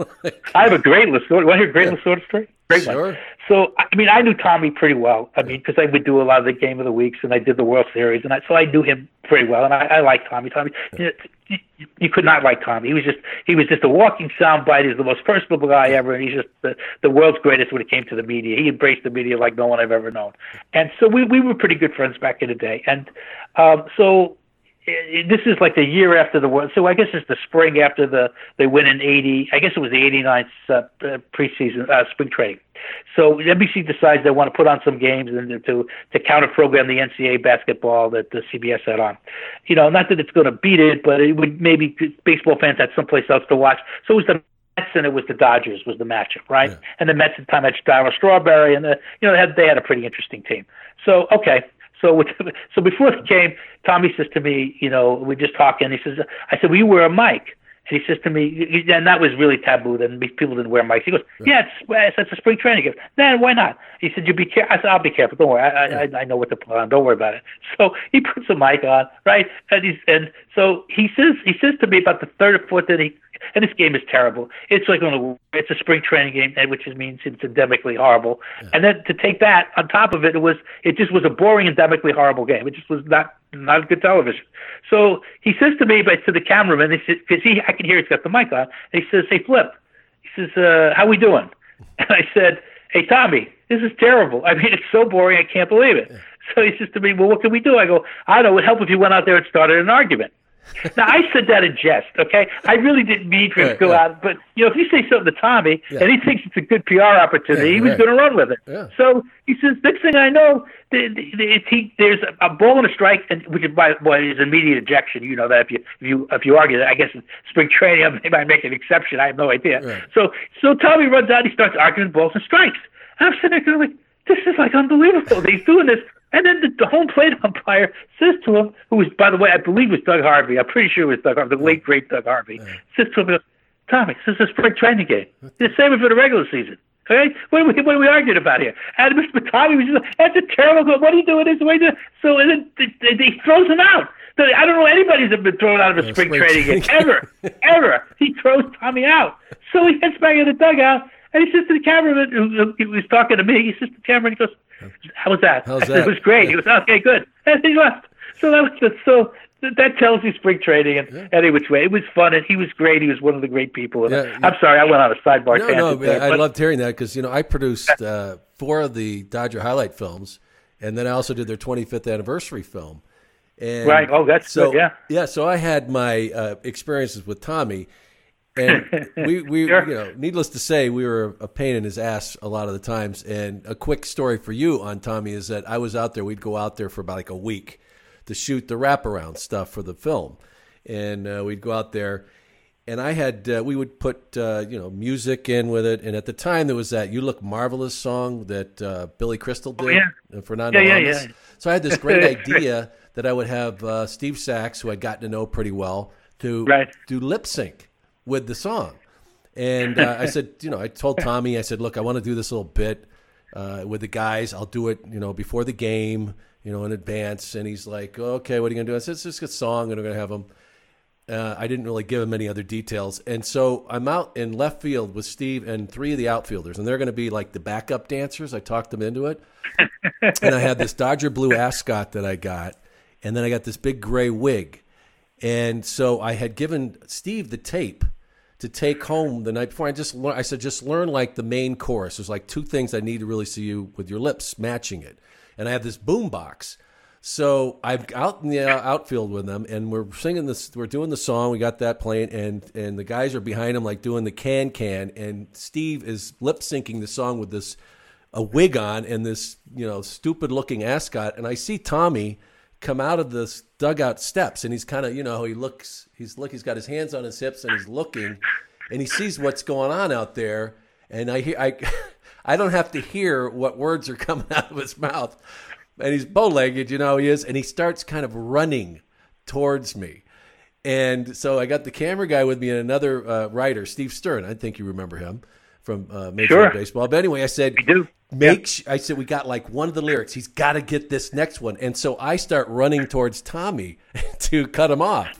[laughs] I have a great Lasorda. Want to hear a great yeah. Lasorda story? Great sure. one. So, I mean, I knew Tommy pretty well. I mean, because I would do a lot of the Game of the Weeks, and I did the World Series, and I, so I knew him pretty well, and I, I liked Tommy. Tommy, you, you could not like Tommy. He was just he was just a walking soundbite. He's the most personable guy ever, and he's just the, the world's greatest when it came to the media. He embraced the media like no one I've ever known, and so we we were pretty good friends back in the day. And um, so this is like the year after the world. So I guess it's the spring after the they win in '80. I guess it was the '89 uh, uh, preseason uh, spring training. So NBC decides they want to put on some games and to to counter program the NCAA basketball that the CBS had on. You know, not that it's going to beat it, but it would maybe baseball fans had someplace else to watch. So it was the Mets and it was the Dodgers was the matchup, right? Yeah. And the Mets at the time had Darryl Strawberry, and the, you know they had they had a pretty interesting team. So okay, so [laughs] so before the came, Tommy says to me, you know, we're just talking. He says, I said, well, you wear a mic. And he says to me, and that was really taboo. Then people didn't wear mics. He goes, yeah, it's, it's a spring training gift. Then why not? He said, you be careful. I said, I'll be careful. Don't worry. I, I, I know what to put on. Don't worry about it. [laughs] So he puts a mic on, right? And he's, and so he says, he says to me about the third or fourth inning, and this game is terrible. It's like on a, it's a spring training game, which means it's endemically horrible. Yeah. And then to take that on top of it, it was it just was a boring, endemically horrible game. It just was not not good television. So he says to me, but to the cameraman, he says because he I can hear he's got the mic on, and he says, "Hey, Flip," he says, uh, "How we doing?" [laughs] And I said, "Hey, Tommy, this is terrible. I mean, it's so boring, I can't believe it." Yeah. So he says to me, "Well, what can we do?" I go, "I don't know. It would help if you went out there and started an argument." Now I said that in jest, okay? I really didn't mean for him right, to go yeah. out, but you know, if you say something to Tommy yeah. and he thinks it's a good PR opportunity, yeah, he was right. going to run with it. So he says, next thing I know, the, the, the, he, there's a, a ball and a strike, and which is by boy is immediate ejection. You know that if you if you if you argue that, I guess in spring training, [laughs] they might make an exception. I have no idea. So so Tommy runs out, and he starts arguing balls and strikes. And I'm sitting there going like, this is like unbelievable. He's doing this and then the, the home plate [laughs] umpire says to him, who was, by the way, I believe was Doug Harvey. I'm pretty sure it was Doug Harvey, the late great Doug Harvey. Yeah. Says to him, Tommy, this is a spring training game. The same for the regular season. Okay, what are we what are we arguing about here? And Mr. Tommy was just, that's a terrible. What are you doing? This way, so and then he throws him out. So I don't know anybody's ever been thrown out of a yeah, spring, spring training game ever, [laughs] ever. He throws Tommy out. So he gets back in the dugout and he says to the cameraman who, who was talking to me. He says to the cameraman, he goes, how was that? How's [laughs] that? It was great. He goes, okay, good. [laughs] And he left. So that was the, so that tells you spring training and yeah. any which way. It was fun and he was great. He was one of the great people. And yeah, I'm sorry, I went on a sidebar no. No, there, I loved hearing that because you know I produced uh, four of the Dodger highlight films, and then I also did their 25th anniversary film. And right. Oh, that's so, good. Yeah. Yeah. So I had my uh, experiences with Tommy, and [laughs] we, we sure. you know, needless to say, we were a pain in his ass a lot of the times. And a quick story for you on Tommy is that I was out there. We'd go out there for about like a week to shoot the wraparound stuff for the film, and uh, we'd go out there. And I had uh, we would put uh, you know music in with it, and at the time there was that "You Look Marvelous" song that uh, Billy Crystal did oh, yeah. Fernando yeah, yeah, yeah. So I had this great [laughs] idea that I would have uh, Steve Sax, who I'd gotten to know pretty well, to right. do lip sync with the song. And uh, I said, you know, I told Tommy, I said, look, I want to do this little bit uh, with the guys. I'll do it, you know, before the game, you know, in advance. And he's like, okay, what are you going to do? I said, it's just a song, and we're going to have them. Uh, I didn't really give him any other details. And so I'm out in left field with Steve and three of the outfielders, and they're going to be like the backup dancers. I talked them into it. [laughs] and I had this Dodger blue ascot that I got, and then I got this big gray wig. And so I had given Steve the tape to take home the night before. I just learned, I said just learn like the main chorus. There's like two things I need to really see you with your lips matching it. And I have this boom box. So I'm out in the uh, outfield with them, and we're singing this. We're doing the song. We got that playing, and and the guys are behind him, like doing the can can. And Steve is lip syncing the song with this a wig on and this you know stupid looking ascot. And I see Tommy come out of the dugout steps and he's kind of you know he looks he's look he's got his hands on his hips and he's looking and he sees what's going on out there and I hear I [laughs] I don't have to hear what words are [laughs] coming out of his mouth. And he's bow-legged you know he is and he starts kind of running towards me. And so I got the camera guy with me and another uh, writer Steve Stern I think you remember him from uh, Major Sure. League Baseball. But anyway, I said, make. sh- I said we got like one of the lyrics. He's got to get this next one, and so I start running towards Tommy [laughs] to cut him off,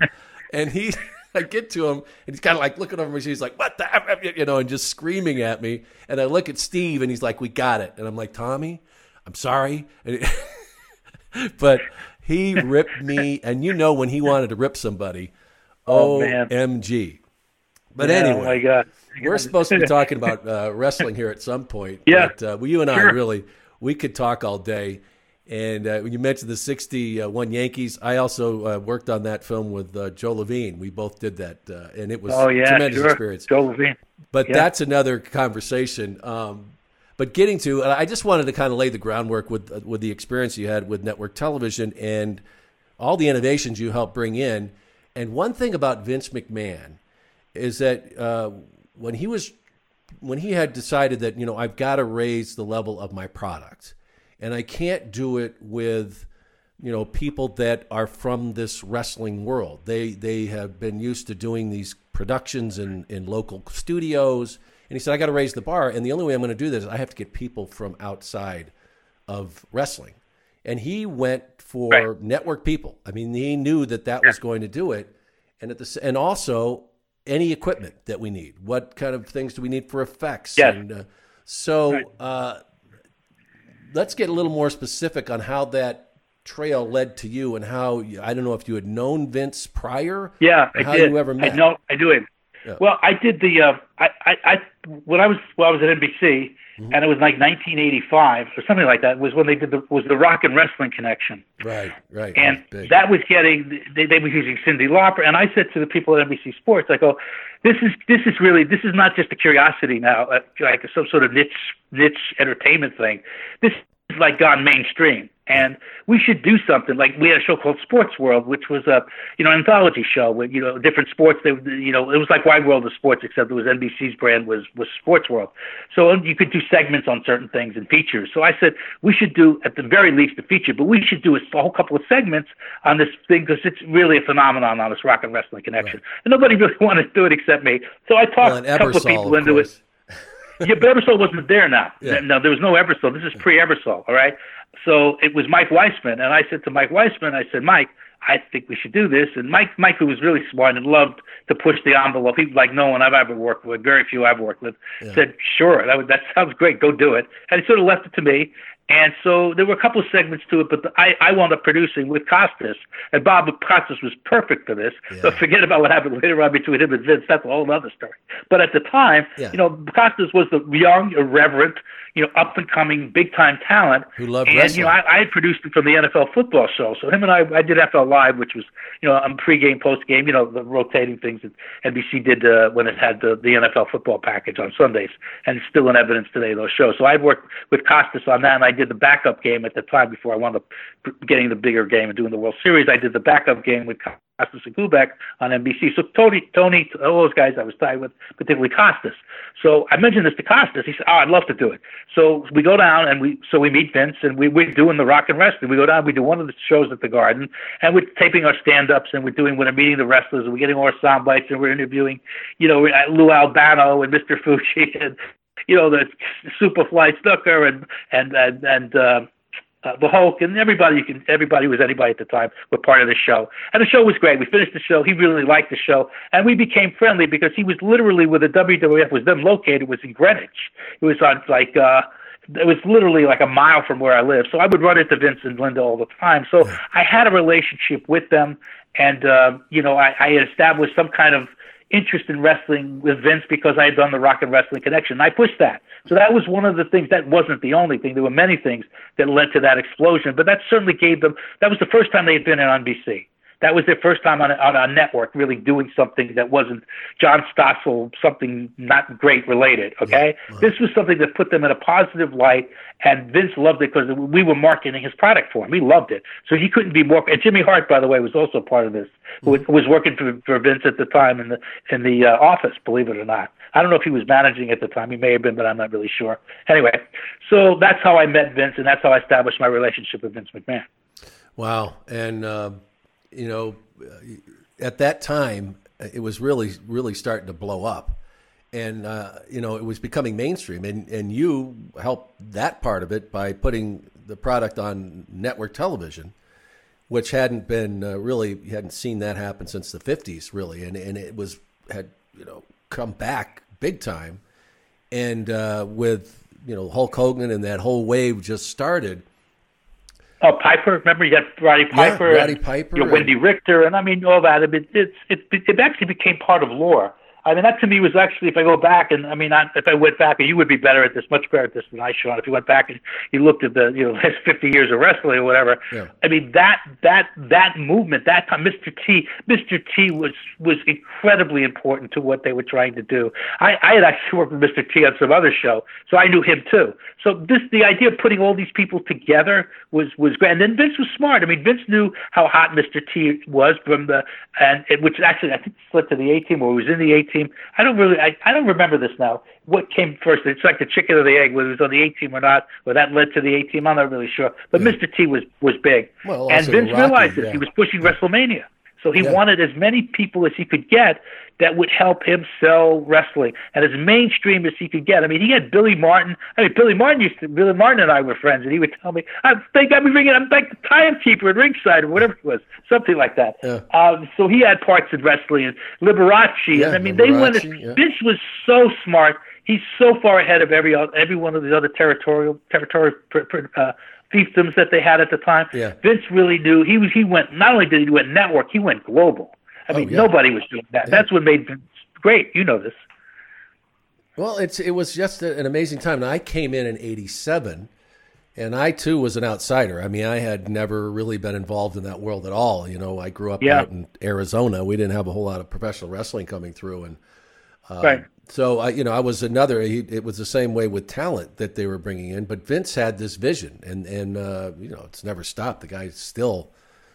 and he. [laughs] I get to him, and he's kind of like looking over me. He's like, "What the?" F-? [laughs] You know, and just screaming at me. And I look at Steve, and he's like, "We got it." And I'm like, "Tommy, I'm sorry," and but he ripped me, and you know when he wanted to rip somebody, Oh, man. OMG. But Yeah, anyway, oh we're supposed to be talking about uh, wrestling here at some point. [laughs] Yeah. But, uh, well, you and I Sure. really, we could talk all day. And uh, when you mentioned the 61 Yankees, I also uh, worked on that film with uh, Joe Levine. We both did that, uh, and it was Oh, yeah, tremendous sure. experience. Joe Levine. But Yeah. that's another conversation. Um, but getting to, I just wanted to kind of lay the groundwork with with the experience you had with network television and all the innovations you helped bring in. And one thing about Vince McMahon is that uh, when he was when he had decided that you know I've got to raise the level of my product, and I can't do it with you know people that are from this wrestling world. They they have been used to doing these productions in in local studios, and he said I got to raise the bar, and the only way I'm going to do this is I have to get people from outside of wrestling. And he went for network people. I mean, he knew that that was going to do it, and at the and also any equipment that we need. What kind of things do we need for effects? Yes. And uh, so uh, let's get a little more specific on how that trail led to you and how I don't know if you had known Vince prior. Yeah, I how did. you ever met. I know, I do it. Yeah. Well, I did the. Uh, I, I, I, when I was, when I was at NBC, Mm-hmm. and it was like 1985 or something like that. Was when they did the was the Rock and Wrestling Connection, Right, right. and that was getting. They, they were using Cyndi Lauper, and I said to the people at NBC Sports, I go, "This is this is really this is not just a curiosity now, uh, like some sort of niche niche entertainment thing. This is like gone mainstream." And we should do something like we had a show called Sports World, which was a you know anthology show with you know different sports. They you know it was like Wide World of Sports, except it was NBC's brand was was Sports World. So you could do segments on certain things and features. So I said we should do at the very least a feature, but we should do a whole couple of segments on this thing because it's really a phenomenon on this rock and wrestling connection. And nobody really [laughs] wanted to do it except me. So I talked Well, a couple of people into course. it. Yeah, but Ebersol wasn't there now. [laughs] Yeah. No, there was no Ebersol. This is pre-Ebersol, all right? So it was Mike Weisman, and I said to Mike Weisman, I said, Mike, I think we should do this. And Mike, Mike, who was really smart and loved to push the envelope, he like no one I've ever worked with, very few I've worked with, said, sure, that, would, that sounds great, go do it. And he sort of left it to me. And so there were a couple of segments to it, but the, I, I wound up producing with Costas, and Bob Costas was perfect for this. But forget about what happened later on between him and Vince. That's a whole other story. But at the time, Yeah. you know, Costas was the young, irreverent, you know, up and coming, big time talent. Who loved and, wrestling. you know, I, I had produced him from the NFL football show. So him and I, I did NFL Live, which was, you know, um, pregame, postgame, you know, the rotating things that NBC did uh, when it had the, the NFL football package on Sundays. And it's still in evidence today, those shows. So I worked with Costas on that, and I did the backup game at the time before I wound up getting the bigger game and doing the World Series. I did the backup game with Costas and Kubek on NBC. So Tony, Tony, all those guys I was tied with, particularly Costas. So I mentioned this to Costas. He said, "Oh, I'd love to do it." So we go down and we so we meet Vince and we we're doing the rock and wrestling. We go down, we do one of the shows at the Garden, and we're taping our stand-ups and we're doing we're meeting the wrestlers and we're getting all our sound bites and we're interviewing, you know, Lou Albano and Mr. Fuji [laughs] and you know the Superfly Snuka and and and and. Uh, uh, the Hulk and everybody you can everybody was anybody at the time were part of the show. And the show was great. We finished the show. He really liked the show, and we became friendly because he was literally where the WWF was then located was in Greenwich. It was on like uh it was literally like a mile from where I live. So I would run into Vince and Linda all the time. So I had a relationship with them, and uh, you know I, I had established some kind of interest in wrestling with Vince because I had done the Rock and Wrestling Connection. And I pushed that. So that was one of the things. That wasn't the only thing. There were many things that led to that explosion, but that certainly gave them. That was the first time they had been on NBC. That was their first time on a, on a network really doing something that wasn't John Stossel, something not great related. Okay, this was something that put them in a positive light, and Vince loved it because we were marketing his product for him. He loved it, so he couldn't be more. And Jimmy Hart, by the way, was also part of this. Who was- was working for, for Vince at the time in the in the uh, office. Believe it or not, I don't know if he was managing at the time. He may have been, but I'm not really sure. Anyway, so that's how I met Vince, and that's how I established my relationship with Vince McMahon. Wow. And, uh, you know, at that time, it was really, really starting to blow up. and uh, you know it was becoming mainstream, and and you helped that part of it by putting the product on network television, which hadn't been uh, really you hadn't seen that happen since the '50s, really, and and it was had you know come back big time, and uh, with you know Hulk Hogan and that whole wave just started. Oh, Piper! Remember you got Roddy Piper, yeah, Roddy and, Piper, you know, Wendi Richter, and I mean all that. I mean, it's it, it actually became part of lore. I mean, that to me was actually, if I go back and I mean, I, if I went back, and you would be better at this, much better at this than I, Sean. If you went back and you looked at the, you know, [laughs] last 50 years of wrestling or whatever, yeah. I mean, that that that movement, that time, Mr. T, Mr. T was was incredibly important to what they were trying to do. I, I had actually worked with Mr. T on some other show, so I knew him too. So this, the idea of putting all these people together was was great. And then Vince was smart. I mean, Vince knew how hot Mr. T was from the, and it, which actually I think slid to the A team or was in the A team. I don't really, I, I don't remember this now. What came first? It's like the chicken or the egg, whether it was on the A team or not, or that led to the A team. I'm not really sure. But Yeah. Mr. T was was big, Well, and Vince Rocky, realized this. yeah. He was pushing WrestleMania. So he Yeah. wanted as many people as he could get that would help him sell wrestling and as mainstream as he could get. I mean, he had Billy Martin. I mean, Billy Martin used to, Billy Martin and I were friends, and he would tell me, I, they got me ringing, I'm like the timekeeper at ringside or whatever it was, something like that. Yeah. Um, so he had parts in wrestling and Liberace. Yeah, and I mean, they went, Liberace, yeah. Vince was so smart. He's so far ahead of every every one of the other territorial territorial uh, fiefdoms that they had at the time. Yeah. Vince really knew he was. He went not only did he went network, he went global. I Oh, mean, yeah. nobody was doing that. Yeah. That's what made Vince great. You know this. Well, it's it was just an amazing time. And I came in in '87, and I too was an outsider. I mean, I had never really been involved in that world at all. You know, I grew up Yeah. out in Arizona. We didn't have a whole lot of professional wrestling coming through, and um, Right. So I, you know, I was another. He, it was the same way with talent that they were bringing in, but Vince had this vision, and and uh, you know, it's never stopped. The guy's still,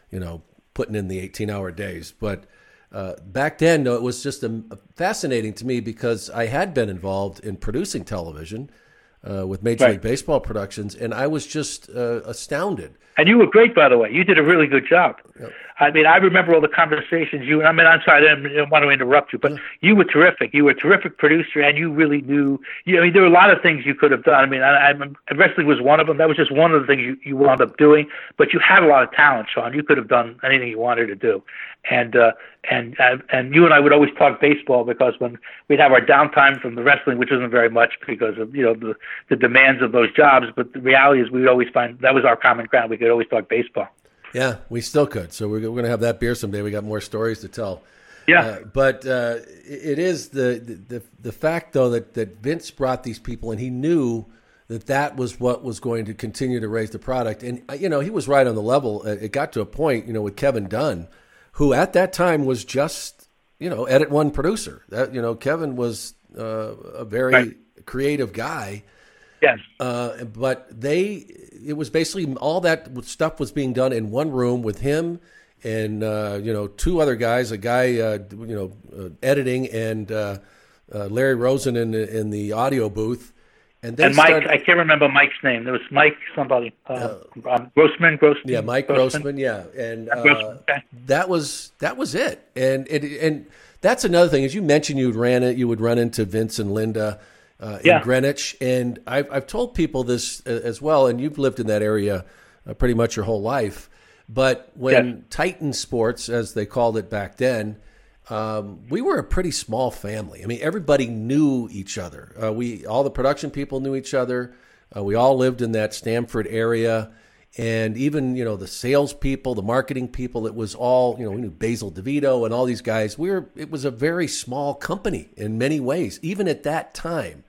you know, putting in the eighteen-hour days. But uh, back then, no, it was just um fascinating to me because I had been involved in producing television uh, with Major Right. League Baseball productions, and I was just uh, astounded. And you were great, by the way. You did a really good job. I mean, I remember all the conversations you. And I mean, I'm sorry, I didn't want to interrupt you, but you were terrific. You were a terrific producer, and you really knew. You, I mean, there were a lot of things you could have done. I mean, I, I, wrestling was one of them. That was just one of the things you, you wound up doing. But you had a lot of talent, Sean. You could have done anything you wanted to do. And uh, and uh, and you and I would always talk baseball because when we'd have our downtime from the wrestling, which isn't very much because of you know the the demands of those jobs, but the reality is we'd always find that was our common ground. We could always talk baseball. Yeah, we still could. So we're, going to have that beer someday. We got more stories to tell. Yeah. Uh, but uh, it is the, the the fact though that that Vince brought these people and he knew that that was what was going to continue to raise the product. And uh, you know he was right on the level. Uh, It got to a point, you know, with Kevin Dunn, who at that time was just you know edit one producer. That you know Kevin was uh, a very Right. creative guy. Yes. Uh, but they, it was basically all that stuff was being done in one room with him and uh, you know two other guys, a guy uh, you know uh, editing and uh, uh, Larry Rosen in the, in the audio booth, and and Mike, started- I can't remember Mike's name. There was Mike somebody, uh, um, Grossman, Grossman. yeah, Mike Grossman, yeah, and uh, Grossman, that was that was it, and it and that's another thing. As you mentioned, you would ran it, you would run into Vince and Linda uh, in Yeah. Greenwich, and I've I've told people this uh, as well, and you've lived in that area uh, pretty much your whole life. But when Yes. Titan Sports, as they called it back then, um, we were a pretty small family. I mean, everybody knew each other. Uh, we all the production people knew each other. Uh, we all lived in that Stamford area, and even you know the salespeople, the marketing people. It was all you know. We knew Basil DeVito and all these guys. We were. It was a very small company in many ways, even at that time.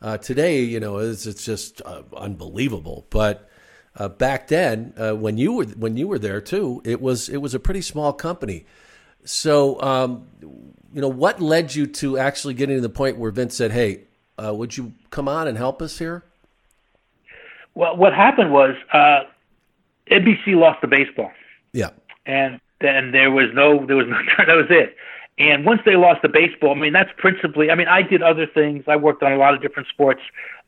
Uh, today, you know, it's, it's just uh, unbelievable. But uh, back then, uh, when you were when you were there too, it was it was a pretty small company. So, um, you know, what led you to actually getting to the point where Vince said, "Hey, uh, would you come on and help us here?" Well, what happened was uh, NBC lost the baseball, Yeah, and then there was no, there was no, [laughs] that was it. And once they lost the baseball, I mean, that's principally. I mean, I did other things. I worked on a lot of different sports.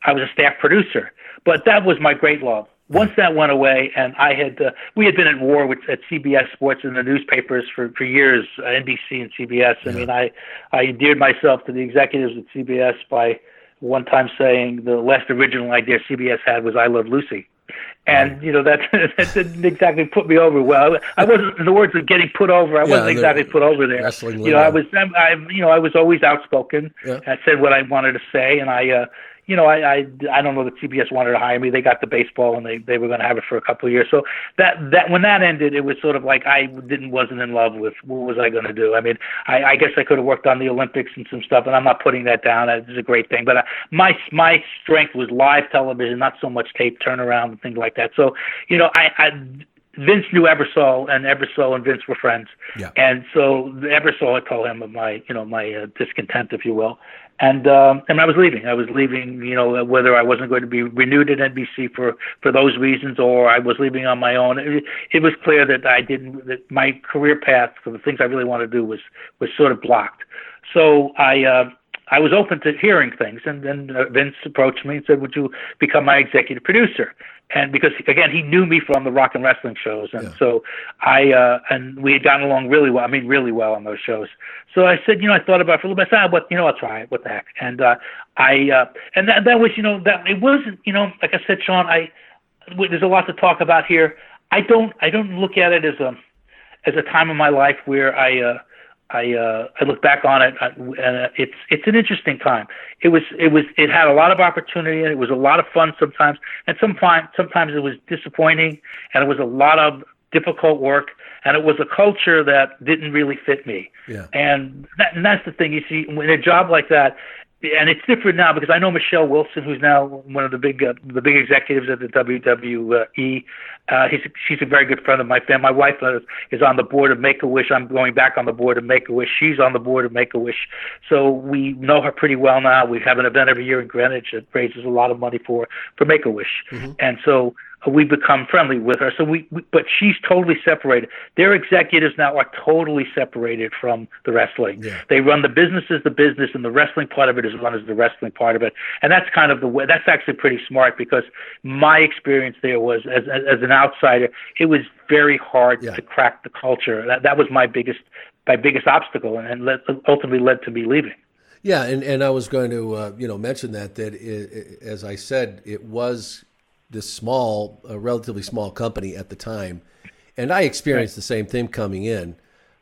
I was a staff producer, but that was my great love Once that went away, and I had uh, we had been at war with at CBS Sports and the newspapers for for years, uh, NBC and CBS. I mean, I I endeared myself to the executives at CBS by one time saying the last original idea CBS had was "I Love Lucy." And you know that [laughs] that didn't exactly put me over well. I wasn't, in the words of getting put over. I Yeah, wasn't exactly put over there. You know, I was, I, I, you know, I was always outspoken. Yeah. I said what I wanted to say, and I, uh, you know, I, I, I don't know that CBS wanted to hire me. They got the baseball, and they, they were going to have it for a couple of years. So that, that when that ended, it was sort of like I didn't, wasn't in love with what was I going to do. I mean, I, I guess I could have worked on the Olympics and some stuff, and I'm not putting that down. It's a great thing, but uh, my, my strength was live television, not so much tape turnaround and things like that. So, you know, I, I Vince knew Ebersol, and Ebersol and Vince were friends. Yeah. And so Ebersol had told him of my, you know, my uh, discontent, if you will. And um, and I was leaving. I was leaving. You know, whether I wasn't going to be renewed at NBC for for those reasons, or I was leaving on my own. It, it was clear that I didn't. That my career path for the things I really wanted to do was was sort of blocked. So I. Uh, I was open to hearing things, and then uh, Vince approached me and said, "Would you become my executive producer?" And because again, he knew me from the rock and wrestling shows, and so I uh, and we had gotten along really well. I mean, really well on those shows. So I said, you know, I thought about it for a little bit. I said, ah, what, you know, I'll try it. What the heck? And uh, I uh, and that that was, you know, that it wasn't, you know, like I said, Sean, I there's a lot to talk about here. I don't I don't look at it as a as a time in my life where I uh, I uh, I look back on it, uh, and uh, it's it's an interesting time. It was it was it had a lot of opportunity, and it was a lot of fun sometimes, and sometimes sometimes it was disappointing, and it was a lot of difficult work, and it was a culture that didn't really fit me. Yeah. And, that, and that's the thing. You see, in a job like that, and it's different now because I know Michelle Wilson, who's now one of the big uh, the big executives at the WWE. Uh, he's she's a very good friend of my family. My wife uh, is on the board of Make a Wish. I'm going back on the board of Make a Wish. She's on the board of Make a Wish. So we know her pretty well now. We have an event every year in Greenwich that raises a lot of money for for Make a Wish, and so we become friendly with her. So we, we, but she's totally separated. Their executives now are totally separated from the wrestling. They run the business as the business, and the wrestling part of it is run as the wrestling part of it. And that's kind of the way. That's actually pretty smart because my experience there was as as, as an outsider, it was very hard to crack the culture. That that was my biggest my biggest obstacle, and, and led, ultimately led to me leaving. Yeah, and, and I was going to uh, you know mention that that it, as I said, it was this small, a relatively small company at the time, and I experienced the same thing coming in.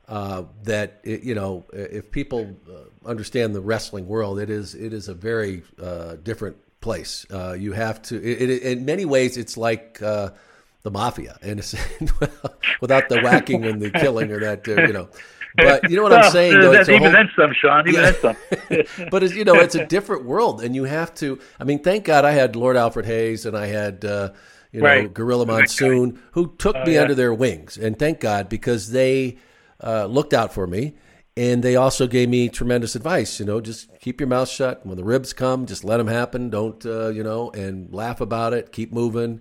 Uh, that it, you know, if people uh, understand the wrestling world, it is it is a very uh, different place. Uh, you have to, it, it, in many ways, it's like uh, the mafia, and [laughs] without the whacking and the killing or that, uh, you know. But you know what I'm saying, uh, though. even whole- then some, Sean. Even Yeah. then [laughs] some. but it's, you know, it's a different world, and you have to. I mean, thank God I had Lord Alfred Hayes and I had uh, you know Right. Gorilla. Monsoon who took Oh, me yeah. under their wings, and thank God because they uh, looked out for me. And they also gave me tremendous advice. You know, just keep your mouth shut. When the ribs come, just let them happen. Don't, uh, you know, and laugh about it. Keep moving.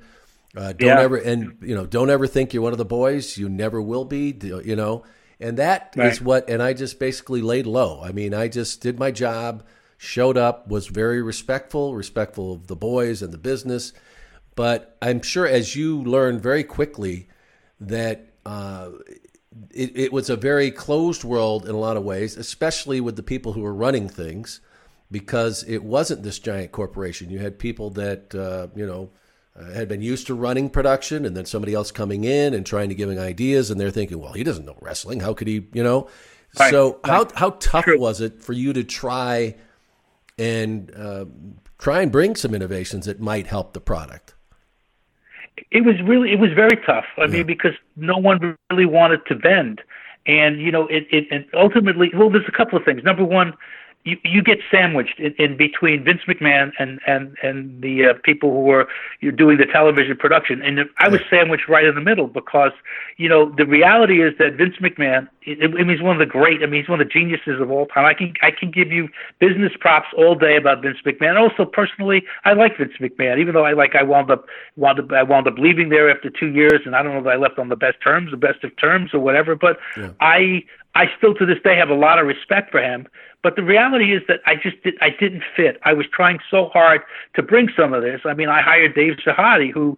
Uh, don't Yeah. ever and you know, don't ever think you're one of the boys. You never will be. You know, and that is Right. what. And I just basically laid low. I mean, I just did my job, showed up, was very respectful, respectful of the boys and the business. But I'm sure, as you learned very quickly, that uh, it, it was a very closed world in a lot of ways, especially with the people who were running things, because it wasn't this giant corporation. You had people that uh, you know had been used to running production, and then somebody else coming in and trying to giving ideas, and they're thinking, "Well, he doesn't know wrestling. How could he?" You know. Right, So how right. how tough was it for you to try and uh, try and bring some innovations that might help the product? it was really it was very tough. I mean, because no one really wanted to bend, and you know, it it and ultimately, well, there's a couple of things. Number one, you you get sandwiched in, in between Vince McMahon and and and the uh, people who were you're doing the television production, and I was sandwiched right in the middle because you know the reality is that Vince McMahon, I mean, he's one of the great. I mean, he's one of the geniuses of all time. I can I can give you business props all day about Vince McMahon. Also, personally, I like Vince McMahon, even though I like I wound up wound up I wound up leaving there after two years, and I don't know if I left on the best terms, the best of terms, or whatever. But I I still to this day have a lot of respect for him. But the reality is that I just did, I didn't fit. I was trying so hard to bring some of this. I mean, I hired Dave Zahadi, who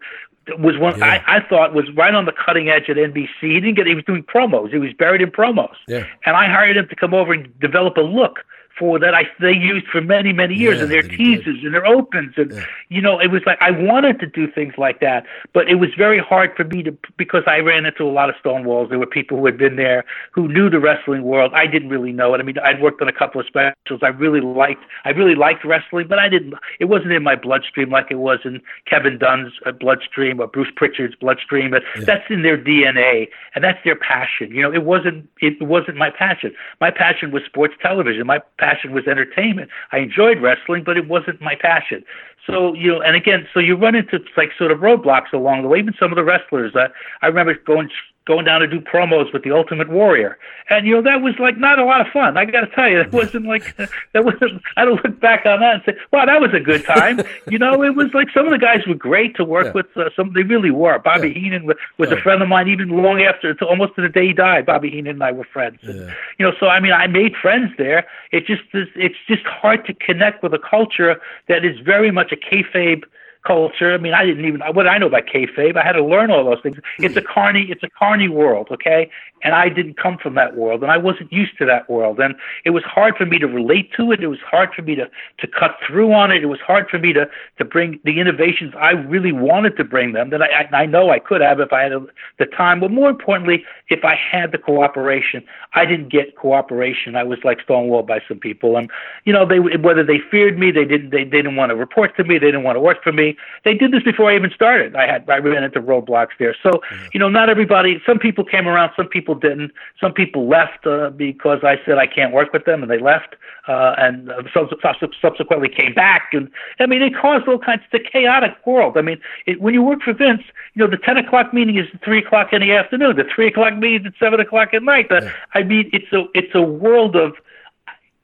was one Yeah. I, I thought was right on the cutting edge at NBC. He didn't get he was doing promos. He was buried in promos. Yeah. And I hired him to come over and develop a look for that I they used for many many years Yeah, and their did. and their opens and you know it was like I wanted to do things like that, but it was very hard for me to because I ran into a lot of stone walls. There were people who had been there who knew the wrestling world. I didn't really know it. I mean, I'd worked on a couple of specials. I really liked I really liked wrestling, but I didn't. It wasn't in my bloodstream like it was in Kevin Dunn's uh, bloodstream or Bruce Prichard's bloodstream. But that's in their DNA and that's their passion. You know, it wasn't it wasn't my passion. My passion was sports television. My passion was entertainment. I enjoyed wrestling, but it wasn't my passion. So you know, and again, so you run into like sort of roadblocks along the way. Even some of the wrestlers. Uh, I remember going going down to do promos with the Ultimate Warrior, and you know that was like not a lot of fun. I got to tell you, that wasn't like [laughs] that wasn't. I don't look back on that and say, "Wow, that was a good time." you know, it was like some of the guys were great to work Yeah. with. Uh, some they really were. Bobby Heenan was, was a friend of mine even long after, to almost to the day he died. Bobby Heenan and I were friends. And, Yeah. you know, so I mean, I made friends there. It just it's just hard to connect with a culture that is very much a kayfabe culture. I mean, I didn't even what did I know about kayfabe. I had to learn all those things. Hmm. It's a carny, it's a carny world, okay? And I didn't come from that world, and I wasn't used to that world, and it was hard for me to relate to it. It was hard for me to to cut through on it. It was hard for me to to bring the innovations I really wanted to bring them that I I, I know I could have if I had the time, but more importantly, if I had the cooperation. I didn't get cooperation. I was like stonewalled by some people, and you know they whether they feared me, they didn't they, they didn't want to report to me, they didn't want to work for me. They did this before I even started. I had I ran into roadblocks there. So you know, not everybody. Some people came around, some people didn't. Some people left uh, because I said I can't work with them, and they left. Uh, and uh, sub- sub- subsequently came back, and I mean, it caused all kinds. It's a chaotic world. I mean, it, when you work for Vince, you know, the ten o'clock meeting is at three o'clock in the afternoon. The three o'clock meeting is at seven o'clock at night. The, I mean, it's a it's a world of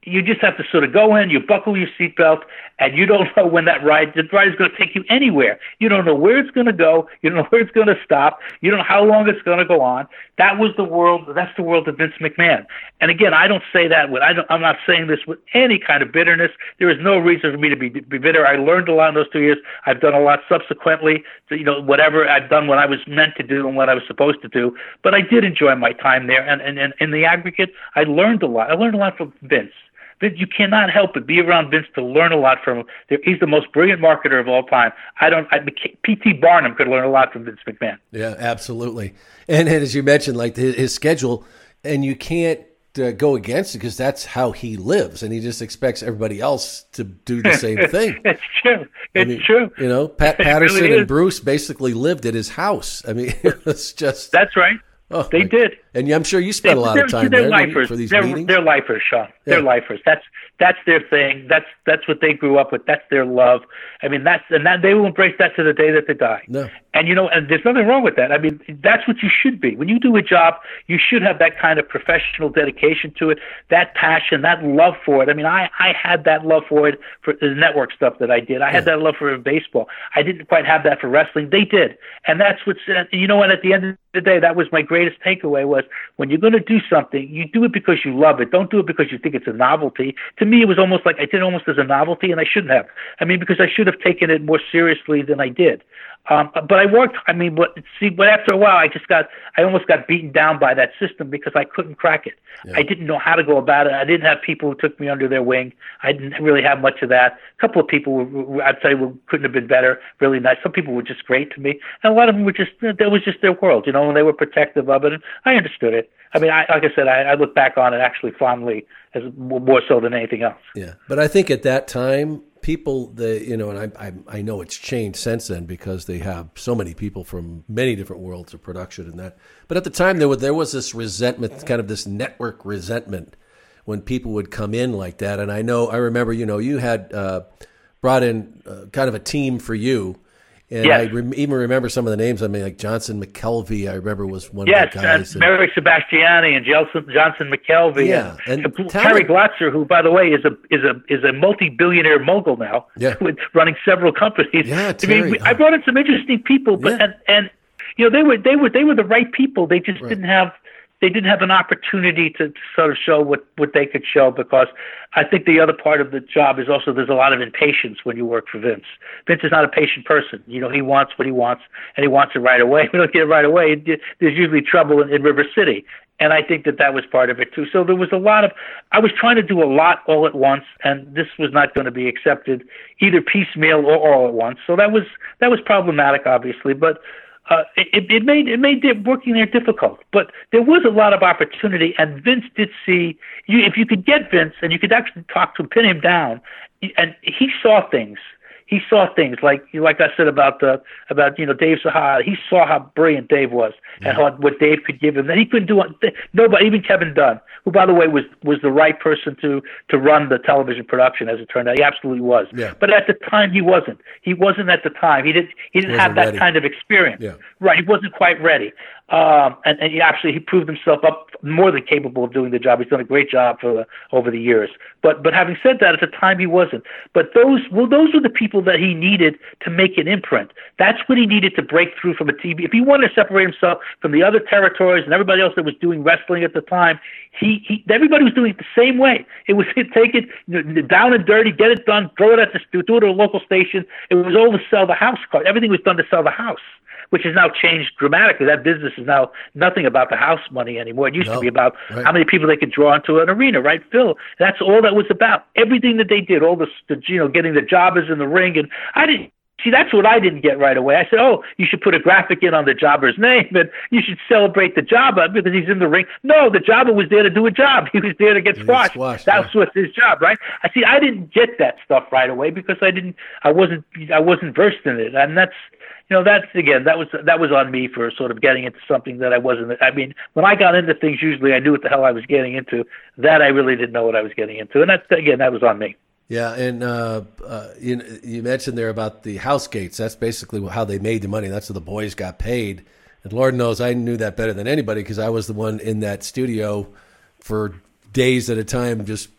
you just have to sort of go in, you buckle your seatbelt, and you don't [laughs] know when that ride, the ride is going to take you anywhere. You don't know where it's going to go. You don't know where it's going to stop. You don't know how long it's going to go on. That was the world. That's the world of Vince McMahon. And again, I don't say that with, I don't, I'm not saying this with any kind of bitterness. There is no reason for me to be, be bitter. I learned a lot in those two years. I've done a lot subsequently. So, you know, whatever I've done what I was meant to do and what I was supposed to do. But I did enjoy my time there. And, and, and in the aggregate, I learned a lot. I learned a lot from Vince. Vince, you cannot help but be around Vince to learn a lot from him. He's the most brilliant marketer of all time. I don't. I, P.T. Barnum could learn a lot from Vince McMahon. Yeah, absolutely. And, and as you mentioned, like his, his schedule, and you can't uh, go against it because that's how he lives, and he just expects everybody else to do the [laughs] same thing. it's true. I It's mean, true. You know, Pat Patterson really and. Bruce basically lived at his house. I mean, [laughs] it's just That's right. Oh, they did. And I'm sure you spent a lot of They're- time they're there lifers. for these they're, meetings. They're lifers, Sean. They're Yeah. lifers. That's that's their thing. That's that's what they grew up with. That's their love. I mean, that's and that they will embrace that to the day that they die. No. And you know, and there's nothing wrong with that. I mean, that's what you should be. When you do a job, you should have that kind of professional dedication to it, that passion, that love for it. I mean, I I had that love for it for the network stuff that I did. I had that love for baseball. I didn't quite have that for wrestling. They did, and that's what's. You know what? At the end of the day, that was my greatest takeaway was when you're going to do something, you do it because you love it. Don't do it because you think it's a novelty. To me, it was almost like I did it almost as a novelty, and I shouldn't have. I mean, because I should have taken it more seriously than I did. Um, but I worked. I mean, but see, but after a while, I just got, I almost got beaten down by that system because I couldn't crack it. I didn't know how to go about it. I didn't have people who took me under their wing. I didn't really have much of that. A couple of people, were, were, I'd say, were, couldn't have been better. Really nice. Some people were just great to me, and a lot of them were just, that was just their world, you know, and they were protective of it, and I understood it. I mean, I, like I said, I, I look back on it actually fondly, as more so than anything else. Yeah, but I think at that time, people, the you know, and I, I I know it's changed since then because they have so many people from many different worlds of production and that. But at the time, there was there was this resentment, kind of this network resentment, when people would come in like that. And I know, I remember, you know, you had uh, brought in uh, kind of a team for you. And Yes. I rem- even remember some of the names. I mean, like Johnson McKelvey. I remember was one Yes, of the guys. uh, Mary Sebastiani and Jelson, Johnson McKelvey Yeah, and, and Terry Glotzer, who, by the way, is a is a is a multi-billionaire mogul now, Yeah. [laughs] with running several companies. Yeah, I Terry, mean, we- I brought in some interesting people, but Yeah. and, and you know they were they were they were the right people. They just Right. didn't have they didn't have an opportunity to, sort of show what what they could show because I think the other part of the job is also there's a lot of impatience when you work for Vince. Vince is not a patient person. You know, he wants what he wants and he wants it right away. [laughs] We don't get it right away, there's usually trouble in, in River City. And I think that that was part of it too. So there was a lot of, I was trying to do a lot all at once, and this was not going to be accepted either piecemeal or all at once. So that was that was problematic, obviously. But uh, it, it made it made working there difficult. But there was a lot of opportunity, and Vince did see you. If you could get Vince, and you could actually talk to him, pin him down, and he saw things he saw things like like I said about the about you know Dave Sahara. He saw how brilliant Dave was and how, what Dave could give him. That he couldn't do it. nobody, even Kevin Dunn, who by the way was was the right person to to run the television production. As it turned out, he absolutely was. Yeah. But at the time, he wasn't. He wasn't at the time. He didn't he didn't have that ready. kind of experience. Yeah. Right. He wasn't quite ready. Um, and, and he actually he proved himself up more than capable of doing the job. He's done a great job for the, over the years. But but having said that, at the time he wasn't. But those well those were the people that he needed to make an imprint. That's what he needed to break through from a TV. If he wanted to separate himself from the other territories and everybody else that was doing wrestling at the time, he, he everybody was doing it the same way. It was [laughs] take it down and dirty, get it done, throw it at the do it at a local station. It was all to sell the house card. Everything was done to sell the house which has now changed dramatically. That business is now nothing about the house money anymore. It used No, to be about right. how many people they could draw into an arena, right, Phil? That's all that was about. Everything that they did, all the, the you know, getting the jobbers in the ring, and I didn't. See, that's what I didn't get right away. I said, "Oh, you should put a graphic in on the jobber's name, and you should celebrate the jobber because he's in the ring." No, the jobber was there to do a job. [laughs] He was there to get squashed. squashed, That's what's his job, right? I see. I didn't get that stuff right away because I didn't. I wasn't. I wasn't versed in it, and that's you know that's again that was that was on me for sort of getting into something that I wasn't. I mean, when I got into things, usually I knew what the hell I was getting into. That I really didn't know what I was getting into, and that again that was on me. Yeah, and uh, uh, you, you mentioned there about the house gates. That's basically how they made the money. That's how the boys got paid. And Lord knows I knew that better than anybody because I was the one in that studio for days at a time, just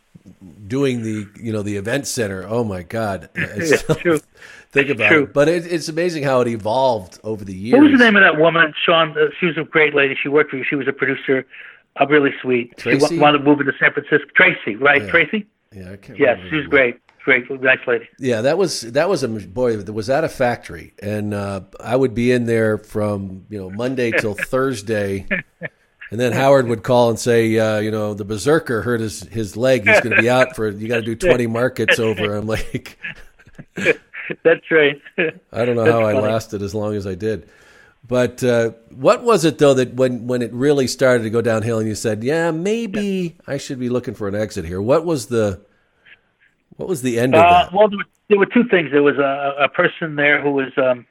doing the you know the event center. Oh my God! [laughs] It's- Yeah, true. [laughs] Think about True. it. But it, it's amazing how it evolved over the years. What was the name of that woman, Sean? Uh, she was a great lady. She worked for you. She was a producer. Uh, really sweet. Tracy? She wa- wanted to move into San Francisco. Tracy, right? Yeah. Tracy. Yeah, I can't remember she was great. Great, nice lady. Yeah, that was that was a boy. Was at a factory, and uh, I would be in there from you know Monday till [laughs] Thursday, and then Howard would call and say, uh, you know, the Berzerker hurt his his leg. He's going to be out for. You got to do twenty markets over. I'm like, [laughs] [laughs] That's right. I don't know That's how I lasted as long as I did. But uh, what was it though that when when it really started to go downhill, and you said, yeah, maybe I should be looking for an exit here. What was the what was the end of Uh, that? well, there were, there were two things. There was a, a person there who was um,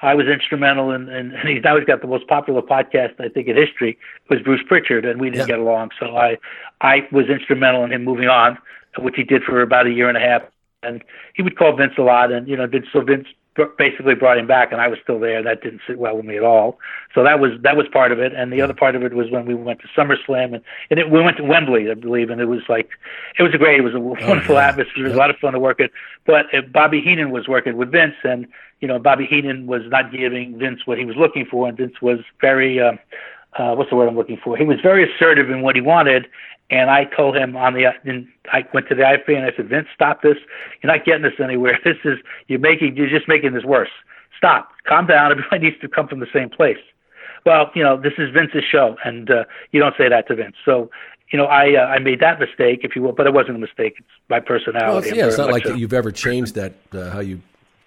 I was instrumental in, in and he's now he's got the most popular podcast I think in history It was Bruce Prichard, and we didn't Yeah. get along. So I I was instrumental in him moving on, which he did for about a year and a half. And he would call Vince a lot, and you know, did so Vince basically brought him back, and I was still there. That didn't sit well with me at all. So that was that was part of it, and the other part of it was when we went to SummerSlam, and, and it, we went to Wembley, I believe, and it was like it was a great, it was a wonderful yeah. atmosphere. It was a lot of fun to work it. But uh, Bobby Heenan was working with Vince, and you know, Bobby Heenan was not giving Vince what he was looking for, and Vince was very. Uh, uh, what's the word I'm looking for? He was very assertive in what he wanted, and I told him on the. And I went to the IFB and I said, Vince, stop this. You're not getting us anywhere. [laughs] This is you're making. You're just making this worse. Stop. Calm down. [laughs] Everybody needs to come from the same place. Well, you know, this is Vince's show, and uh, you don't say that to Vince. So, you know, I uh, I made that mistake, if you will, but it wasn't a mistake. It's my personality. Well, it's, yeah, it's not like you've ever changed that uh, how you.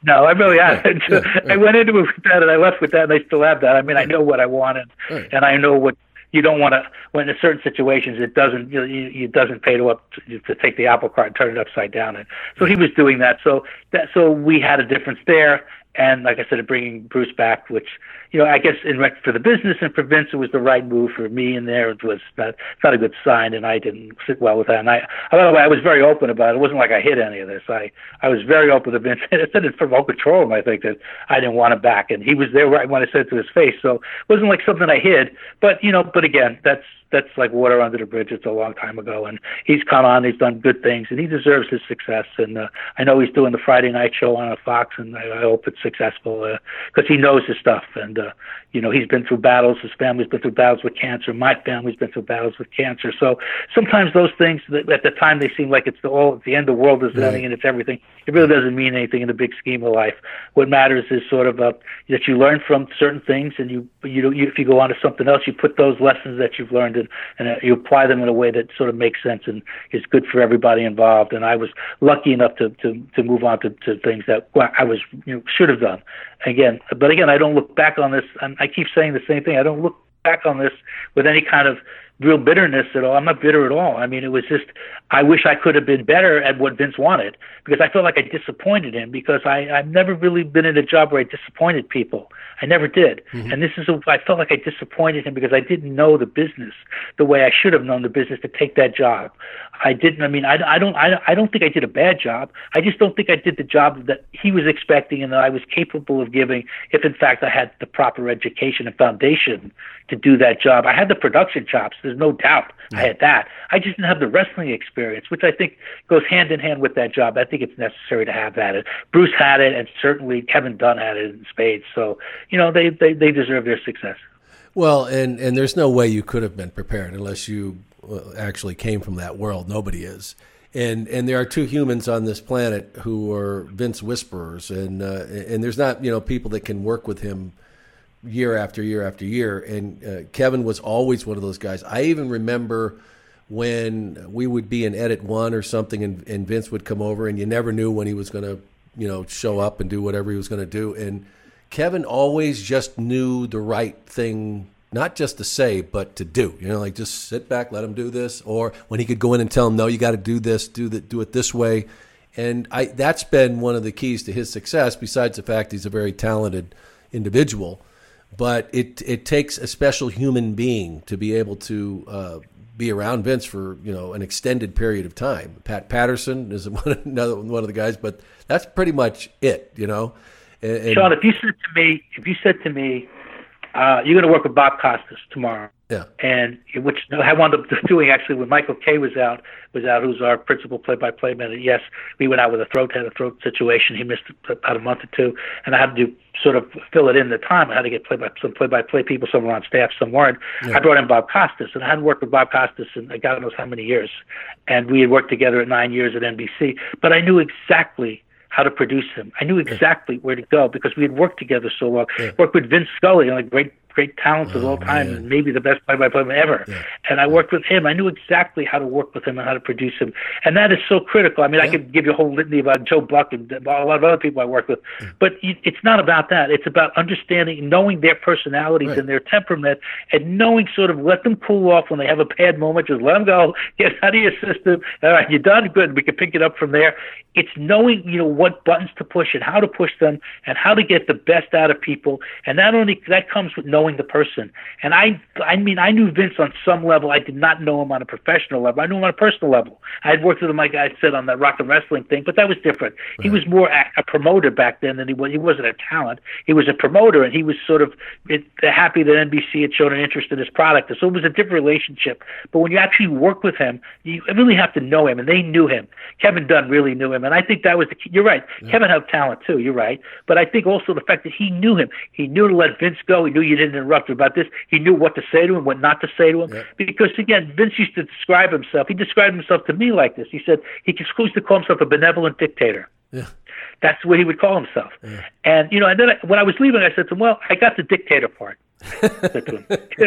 no, I really haven't. [laughs] I right. went into it with that, and I left with that, and I still have that. I mean, I know what I want, and, Right. and I know what you don't want to. When in certain situations, it doesn't you, you, it doesn't pay to up to, to take the apple cart and turn it upside down. And so he was doing that. So that so we had a difference there. And like I said, bringing Bruce back, which you know, I guess in for the business and for Vince, it was the right move. For me, in there, it was not not a good sign, and I didn't sit well with that. And I, by the way, I was very open about it. It wasn't like I hid any of this. I I was very open to Vince. [laughs] I said it from all control him. I think that I didn't want him back, and he was there right when I said it to his face. So it wasn't like something I hid. But you know, but again, that's that's like water under the bridge. It's a long time ago, and he's come on. He's done good things, and he deserves his success. And uh, I know he's doing the Friday night show on Fox, and I, I hope it's successful because uh, he knows his stuff. And uh, you know, he's been through battles. His family's been through battles with cancer. My family's been through battles with cancer. So sometimes those things that at the time they seem like it's the all the end of the world is right. ending and it's everything. It really doesn't mean anything in the big scheme of life. What matters is sort of uh, that you learn from certain things, and you you, you if you go on to something else, you put those lessons that you've learned and, and uh, you apply them in a way that sort of makes sense and is good for everybody involved. And I was lucky enough to to to move on to, to things that I was you know should have done again. But again, I don't look back on this. And I keep saying the same thing. I don't look back on this with any kind of real bitterness at all. I'm not bitter at all. I mean, it was just I wish I could have been better at what Vince wanted because I felt like I disappointed him because I I've never really been in a job where I disappointed people. I never did. Mm-hmm. And this is a, I felt like I disappointed him because I didn't know the business the way I should have known the business to take that job. I didn't. I mean, I, I don't. I, I don't think I did a bad job. I just don't think I did the job that he was expecting and that I was capable of giving. If in fact I had the proper education and foundation to do that job, I had the production chops. There's no doubt I had that. I just didn't have the wrestling experience, which I think goes hand in hand with that job. I think it's necessary to have that. And Bruce had it, and certainly Kevin Dunn had it in spades. So you know they they, they deserve their success. Well, and and there's no way you could have been prepared unless you actually came from that world. Nobody is. And, and there are two humans on this planet who are Vince whisperers, and uh, and there's not you know people that can work with him year after year after year. And uh, Kevin was always one of those guys. I even remember when we would be in edit one or something, and, and Vince would come over, and you never knew when he was going to you know show up and do whatever he was going to do. And Kevin always just knew the right thing not just to say, but to do. You know, like just sit back, let him do this, or when he could go in and tell him, no, you got to do this, do the, do it this way. And I, that's been one of the keys to his success. Besides the fact he's a very talented individual, but it it takes a special human being to be able to uh, be around Vince for you know an extended period of time. Pat Patterson is [laughs] one, another one of the guys, but that's pretty much it. You know. And, Sean, if you said to me, if you said to me, uh, you're going to work with Bob Costas tomorrow. Yeah. And which I wound up [laughs] doing actually when Michael Kay was out, was out, who's our principal play-by-play man. Yes, we went out with a throat, had a throat situation. He missed about a month or two, and I had to sort of fill it in the time. I had to get play by some play-by-play people. Some were on staff, some weren't. Yeah. I brought in Bob Costas, and I hadn't worked with Bob Costas in uh, God knows how many years. And we had worked together at nine years at NBC, but I knew exactly how to produce him. I knew exactly where to go because we had worked together so long. Yeah. Worked with Vince Scully, like great great talents oh, of all oh, time, man. and maybe the best play-by-play ever. Yeah. And I worked with him. I knew exactly how to work with him and how to produce him, and that is so critical. I mean, yeah. I could give you a whole litany about Joe Buck and a lot of other people I worked with, yeah. but it's not about that. It's about understanding, knowing their personalities right. and their temperament, and knowing sort of let them cool off when they have a bad moment. Just let them go. [laughs] Get out of your system. All right, you're done. Good. We can pick it up from there. It's knowing, you know, what buttons to push and how to push them, and how to get the best out of people. And not only that comes with knowing knowing the person. And I, I mean, I knew Vince on some level. I did not know him on a professional level. I knew him on a personal level. I had worked with him, like I said, on the rock and wrestling thing, but that was different. Right. He was more a, a promoter back then than he was. He wasn't a talent. He was a promoter, and he was sort of it, happy that NBC had shown an interest in his product. So it was a different relationship. But when you actually work with him, you really have to know him, and they knew him. Kevin Dunn really knew him, and I think that was the key. You're right. Yeah. Kevin had talent too. You're right. But I think also the fact that he knew him. He knew to let Vince go. He knew you didn't interrupt about this. He knew what to say to him, what not to say to him. Yeah. Because again, Vince used to describe himself. He described himself to me like this. He said he used to call himself a benevolent dictator. Yeah. That's what he would call himself. Yeah. And you know, and then I, when I was leaving, I said to him, "Well, I got the dictator part." But, [laughs]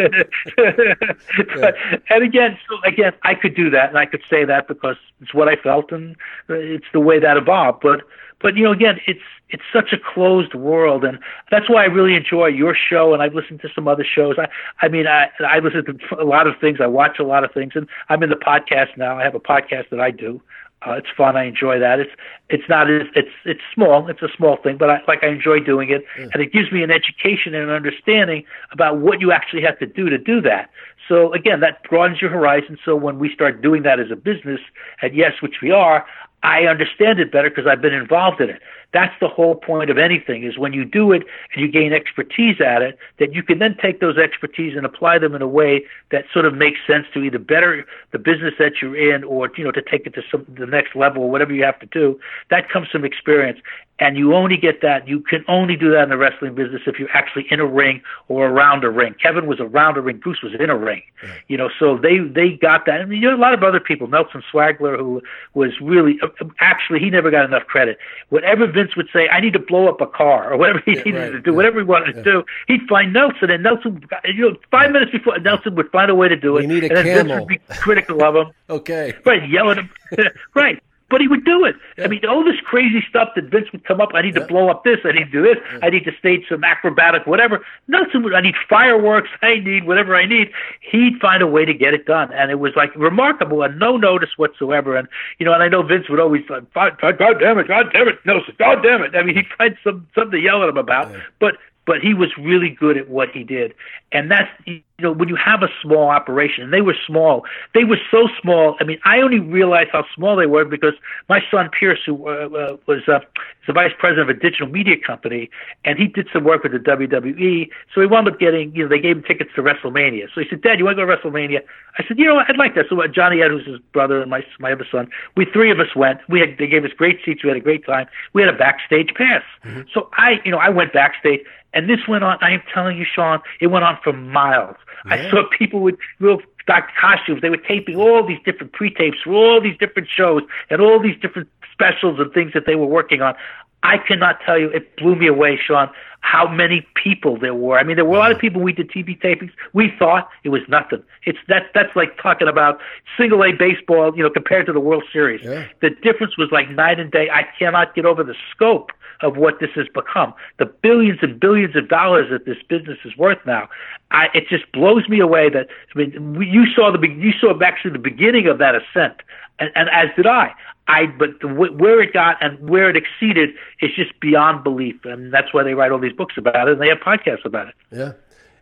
[laughs] and again, so again, I could do that, and I could say that because it's what I felt, and it's the way that evolved. But but you know, again, it's it's such a closed world, and that's why I really enjoy your show. And I've listened to some other shows. I I mean, I I listen to a lot of things. I watch a lot of things, and I'm in the podcast now. I have a podcast that I do. Uh, it's fun. I enjoy that. It's it's not it's it's it's small. It's a small thing, but I like I enjoy doing it, yeah. and it gives me an education and an understanding about what you actually have to do to do that. So again, that broadens your horizon. So when we start doing that as a business, and yes, which we are, I understand it better because I've been involved in it. That's the whole point of anything is when you do it and you gain expertise at it, that you can then take those expertise and apply them in a way that sort of makes sense to either better the business that you're in or you know to take it to some the next level or whatever you have to do. That comes from experience. And you only get that, you can only do that in the wrestling business if you're actually in a ring or around a ring. Kevin was around a ring, Bruce was in a ring. Yeah. You know, so they they got that. I And you know, a lot of other people, Nelson Sweglar, who was really, uh, actually, he never got enough credit. Whatever Vince would say, I need to blow up a car or whatever he yeah, needed right. to do, yeah. whatever he wanted to do, he'd find Nelson. And Nelson, you know, five minutes before, Nelson would find a way to do it. You need a and then camel. Vince would be critical of him. [laughs] okay. Right, yelling him. [laughs] right but he would do it. Yeah. I mean, all this crazy stuff that Vince would come up. I need yeah. to blow up this. I need to do this. Yeah. I need to stage some acrobatic whatever. Nothing. I need fireworks. I need whatever I need. He'd find a way to get it done, and it was like remarkable and no notice whatsoever. And you know, and I know Vince would always like, God damn it, God damn it, no, God damn it. I mean, he'd find some something to yell at him about, but but he was really good at what he did. And that's, you know, when you have a small operation, and they were small, they were so small. I mean, I only realized how small they were because my son Pierce, who uh, uh, was uh, the vice president of a digital media company, and he did some work with the WWE. So he wound up getting, you know, they gave him tickets to WrestleMania. So he said, Dad, you want to go to WrestleMania? I said, you know, I'd like that. So uh, Johnny Ed, who's his brother, and my my other son, we three of us went. We had they gave us great seats. We had a great time. We had a backstage pass. Mm-hmm. So I, you know, I went backstage. And this went on, I am telling you, Sean, it went on for miles. Yeah. I saw people with real dark costumes. They were taping all these different pre-tapes for all these different shows and all these different specials and things that they were working on. I cannot tell you, it blew me away, Sean, how many people there were. I mean, there were a lot of mm-hmm. people. We did TV tapings. We thought it was nothing. It's that that's like talking about single A baseball, you know, compared to the World Series. Yeah. The difference was like night and day. I cannot get over the scope of what this has become. The billions and billions of dollars that this business is worth now. I, it just blows me away that I mean, you saw the you saw actually the beginning of that ascent, and, and as did I. I but the, where it got and where it exceeded is just beyond belief, and that's why they write all these books about it and they have podcasts about it. Yeah,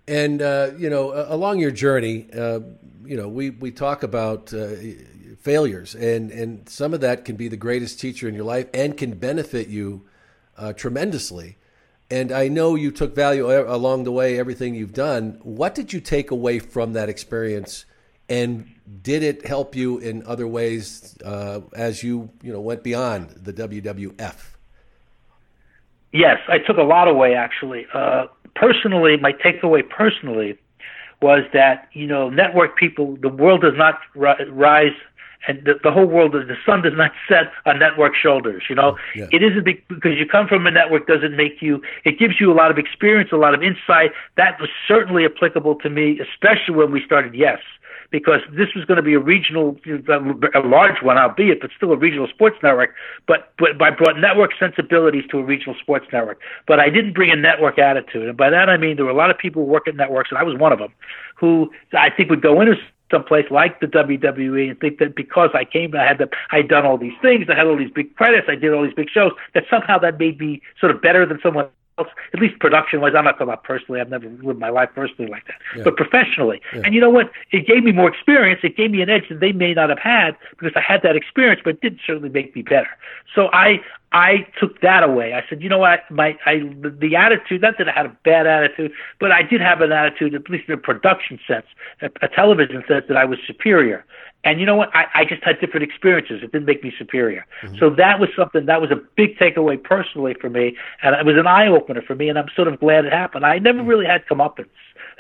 and uh, you know, along your journey, uh, you know, we we talk about uh, failures, and and some of that can be the greatest teacher in your life and can benefit you uh, tremendously. And I know you took value along the way, everything you've done. What did you take away from that experience? And did it help you in other ways uh, as you you know went beyond the WWF? Yes, I took a lot away actually. Uh, personally, my takeaway personally was that you know network people, the world does not ri- rise and the, the whole world, the sun does not [laughs] set on network shoulders. You know, yeah. it isn't because you come from a network doesn't make you. It gives you a lot of experience, a lot of insight. That was certainly applicable to me, especially when we started Yes because this was going to be a regional, a large one, albeit, but still a regional sports network. But but I brought network sensibilities to a regional sports network. But I didn't bring a network attitude, and by that I mean there were a lot of people who work at networks, and I was one of them, who I think would go into someplace like the WWE and think that because I came, I had the, I'd done all these things, I had all these big credits, I did all these big shows, that somehow that made me sort of better than someone else, at least production wise. I'm not talking about personally. I've never lived my life personally like that, yeah. but professionally. Yeah. And you know what? It gave me more experience. It gave me an edge that they may not have had because I had that experience, but it did certainly make me better. So I, I took that away. I said, you know what, my I the, the attitude. Not that I had a bad attitude, but I did have an attitude, at least in a production sense, a, a television sense, that I was superior. And you know what? I, I just had different experiences. It didn't make me superior. Mm-hmm. So that was something that was a big takeaway personally for me, and it was an eye opener for me. And I'm sort of glad it happened. I never mm-hmm. really had comeuppance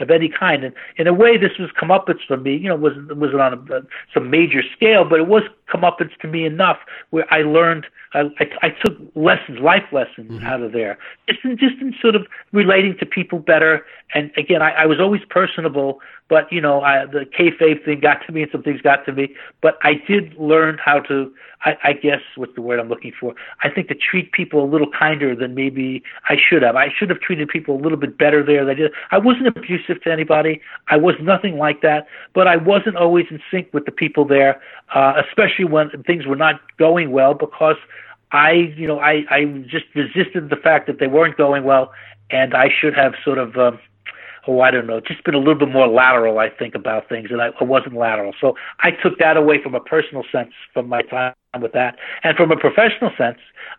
of any kind, and in a way, this was comeuppance for me. You know, wasn't wasn't on a, some major scale, but it was comeuppance to me enough where I learned. I, I, I took lessons, life lessons mm-hmm. out of there, just in, just in sort of relating to people better. And again, I, I was always personable, but you know, I, the kayfabe thing got to me, and some things got to me. But I did learn how to. I, I guess what's the word I'm looking for? I think to treat people a little kinder than maybe I should have. I should have treated people a little bit better there. I did. I wasn't abusive to anybody. I was nothing like that. But I wasn't always in sync with the people there, uh, especially when things were not going well, because I, you know, I, I just resisted the fact that they weren't going well, and I should have sort of. Um, oh, I don't know, just been a little bit more lateral, I think, about things, and I, I wasn't lateral. So I took that away from a personal sense from my time with that. And from a professional sense,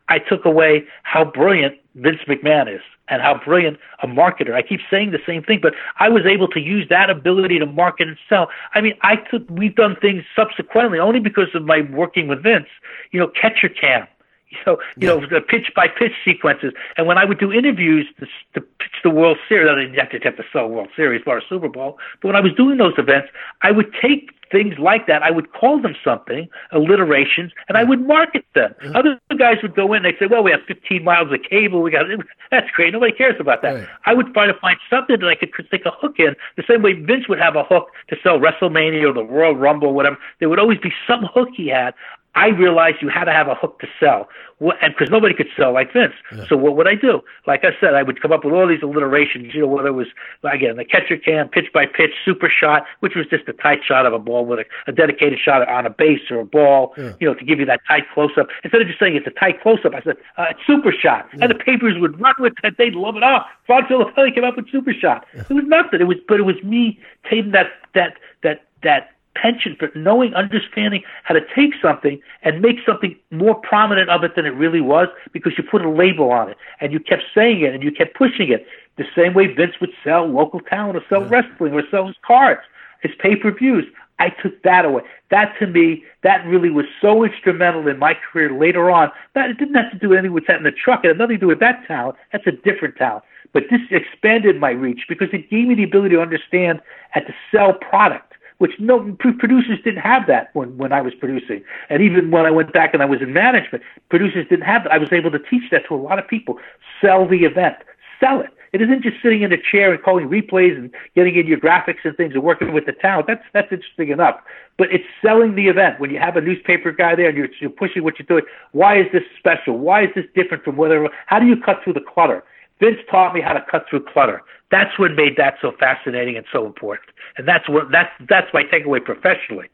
I took away how brilliant Vince McMahon is and how brilliant a marketer. I keep saying the same thing, but I was able to use that ability to market and sell. I mean, I took, we've done things subsequently only because of my working with Vince, you know, catcher cam [laughs] you know, you know, the pitch by pitch sequences. And when I would do interviews to, to pitch the World Series, I didn't have to have to sell World Series or Super Bowl, but when I was doing those events, I would take things like that. I would call them something, alliterations, and I would market them. Mm-hmm. Other guys would go in, they say, "Well, we have 15 miles of cable. We got [laughs] that's great. Nobody cares about that." Right. I would try to find something that I could stick a hook in, the same way Vince would have a hook to sell WrestleMania or the Royal Rumble, or whatever. There would always be some hook he had. I realized you had to have a hook to sell, and because nobody could sell like Vince. Yeah. So what would I do? Like I said, I would come up with all these alliterations. You know, whether it was again the catcher cam, pitch by pitch, super shot, which was just a tight shot of a ball with a, a dedicated shot on a base or a ball. Yeah. You know, to give you that tight close up. Instead of just saying it's a tight close up, I said uh, super shot, yeah. and the papers would run with it. They'd love it. Oh, Ron Filippelli [laughs] came up with super shot. It was nothing. It was, but it was me taking that that that that penchant for knowing, understanding how to take something and make something more prominent of it than it really was because you put a label on it and you kept saying it and you kept pushing it. The same way Vince would sell local talent or sell yeah. wrestling or sell his cards, his pay per views. I took that away. That to me, that really was so instrumental in my career later on. That it didn't have to do anything with that in the truck. It had nothing to do with that talent. That's a different talent. But this expanded my reach because it gave me the ability to understand and to sell product which no producers didn't have that when when I was producing, and even when I went back and I was in management, producers didn't have that. I was able to teach that to a lot of people. Sell the event, sell it. It isn't just sitting in a chair and calling replays and getting in your graphics and things and working with the talent. That's that's interesting enough. But it's selling the event. When you have a newspaper guy there and you're, you're pushing what you're doing, why is this special? Why is this different from whatever? How do you cut through the clutter? Vince taught me how to cut through clutter. That's what made that so fascinating and so important. And that's what that's that's my takeaway professionally.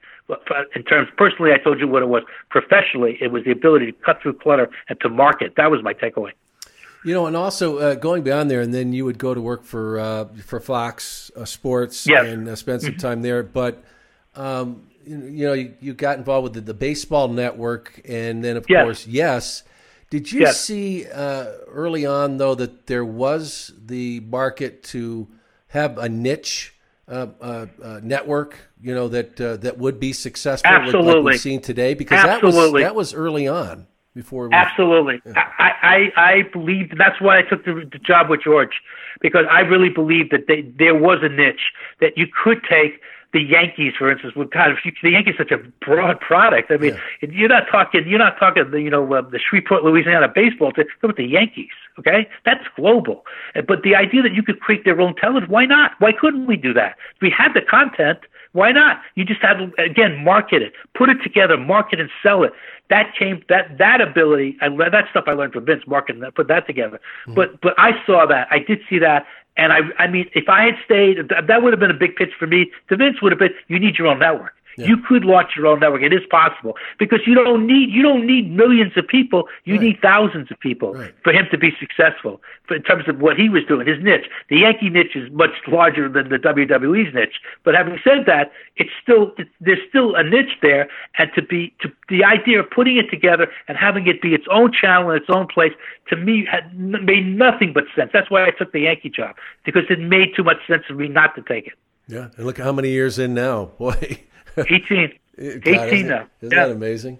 In terms personally, I told you what it was. Professionally, it was the ability to cut through clutter and to market. That was my takeaway. You know, and also uh, going beyond there, and then you would go to work for uh, for Fox uh, Sports yes. and uh, spend some time there. But um, you, you, know, you, you, got involved with the, the, baseball network, and then of yes. course, yes. Did you yes. see uh, early on though that there was the market to have a niche uh, uh, uh network, you know that uh, that would be successful, Absolutely. like we've seen today? Because Absolutely. that was that was early on before. We, Absolutely, yeah. I, I I believe that's why I took the, the job with George because I really believed that they, there was a niche that you could take the Yankees, for instance, would kind of the Yankees such a broad product. I mean, yeah. you're not talking you're not talking the you know uh, the Shreveport, Louisiana baseball. To, look at the Yankees, okay? That's global. But the idea that you could create their own television, why not? Why couldn't we do that? We had the content. Why not? You just have again market it, put it together, market and sell it. That came that that ability. I that stuff I learned from Vince marketing. That put that together. Mm-hmm. But but I saw that. I did see that, and I, I mean, if I had stayed, that would have been a big pitch for me. To Vince would have been, you need your own network. Yeah. You could launch your own network. It is possible because you don't need you don't need millions of people. You right. need thousands of people right. for him to be successful. For, in terms of what he was doing, his niche. The Yankee niche is much larger than the WWE's niche. But having said that, it's still there's still a niche there, and to be to the idea of putting it together and having it be its own channel in its own place to me had made nothing but sense. That's why I took the Yankee job because it made too much sense for me not to take it. Yeah, and look how many years in now, [laughs] boy. [laughs] 18. God, 18 isn't, now. Isn't yeah. that amazing?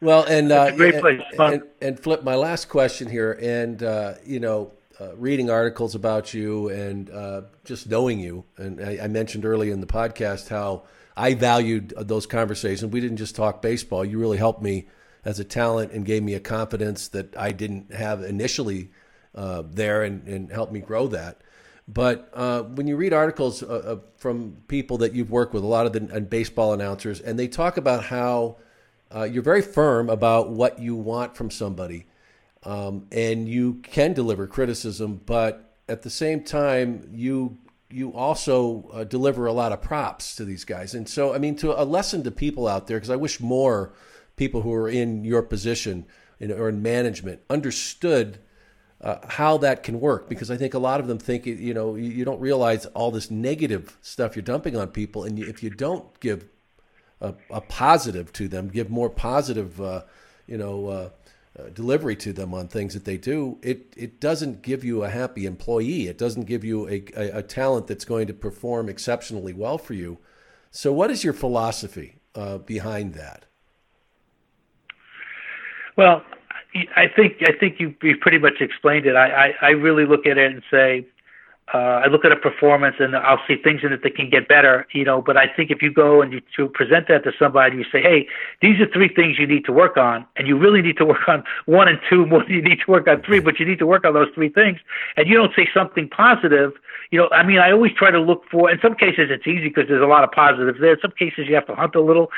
Well, and uh, great place. And, and, and, flip my last question here, and uh, you know, uh, reading articles about you and uh, just knowing you, and I, I, mentioned early in the podcast how I valued those conversations. We didn't just talk baseball; you really helped me as a talent and gave me a confidence that I didn't have initially uh, there, and, and helped me grow that. But uh, when you read articles uh, uh, from people that you've worked with, a lot of the baseball announcers, and they talk about how uh, you're very firm about what you want from somebody, um, and you can deliver criticism, but at the same time, you you also uh, deliver a lot of props to these guys. And so, I mean, to a lesson to people out there, because I wish more people who are in your position in, or in management understood uh, how that can work because I think a lot of them think you know you, don't realize all this negative stuff you're dumping on people, and if you don't give a, a, positive to them, give more positive, uh, you know, uh, uh, delivery to them on things that they do, it it doesn't give you a happy employee. It doesn't give you a, a, a talent that's going to perform exceptionally well for you. So, what is your philosophy uh, behind that? Well, I think I think you you pretty much explained it. I, I, I really look at it and say, uh, I look at a performance and I'll see things in it that can get better, you know. But I think if you go and you to present that to somebody, you say, "Hey, these are three things you need to work on," and you really need to work on one and two more than you need to work on three, but you need to work on those three things, and you don't say something positive you know, I mean, I always try to look for. In some cases, it's easy because there's a lot of positives there. In some cases, you have to hunt a little,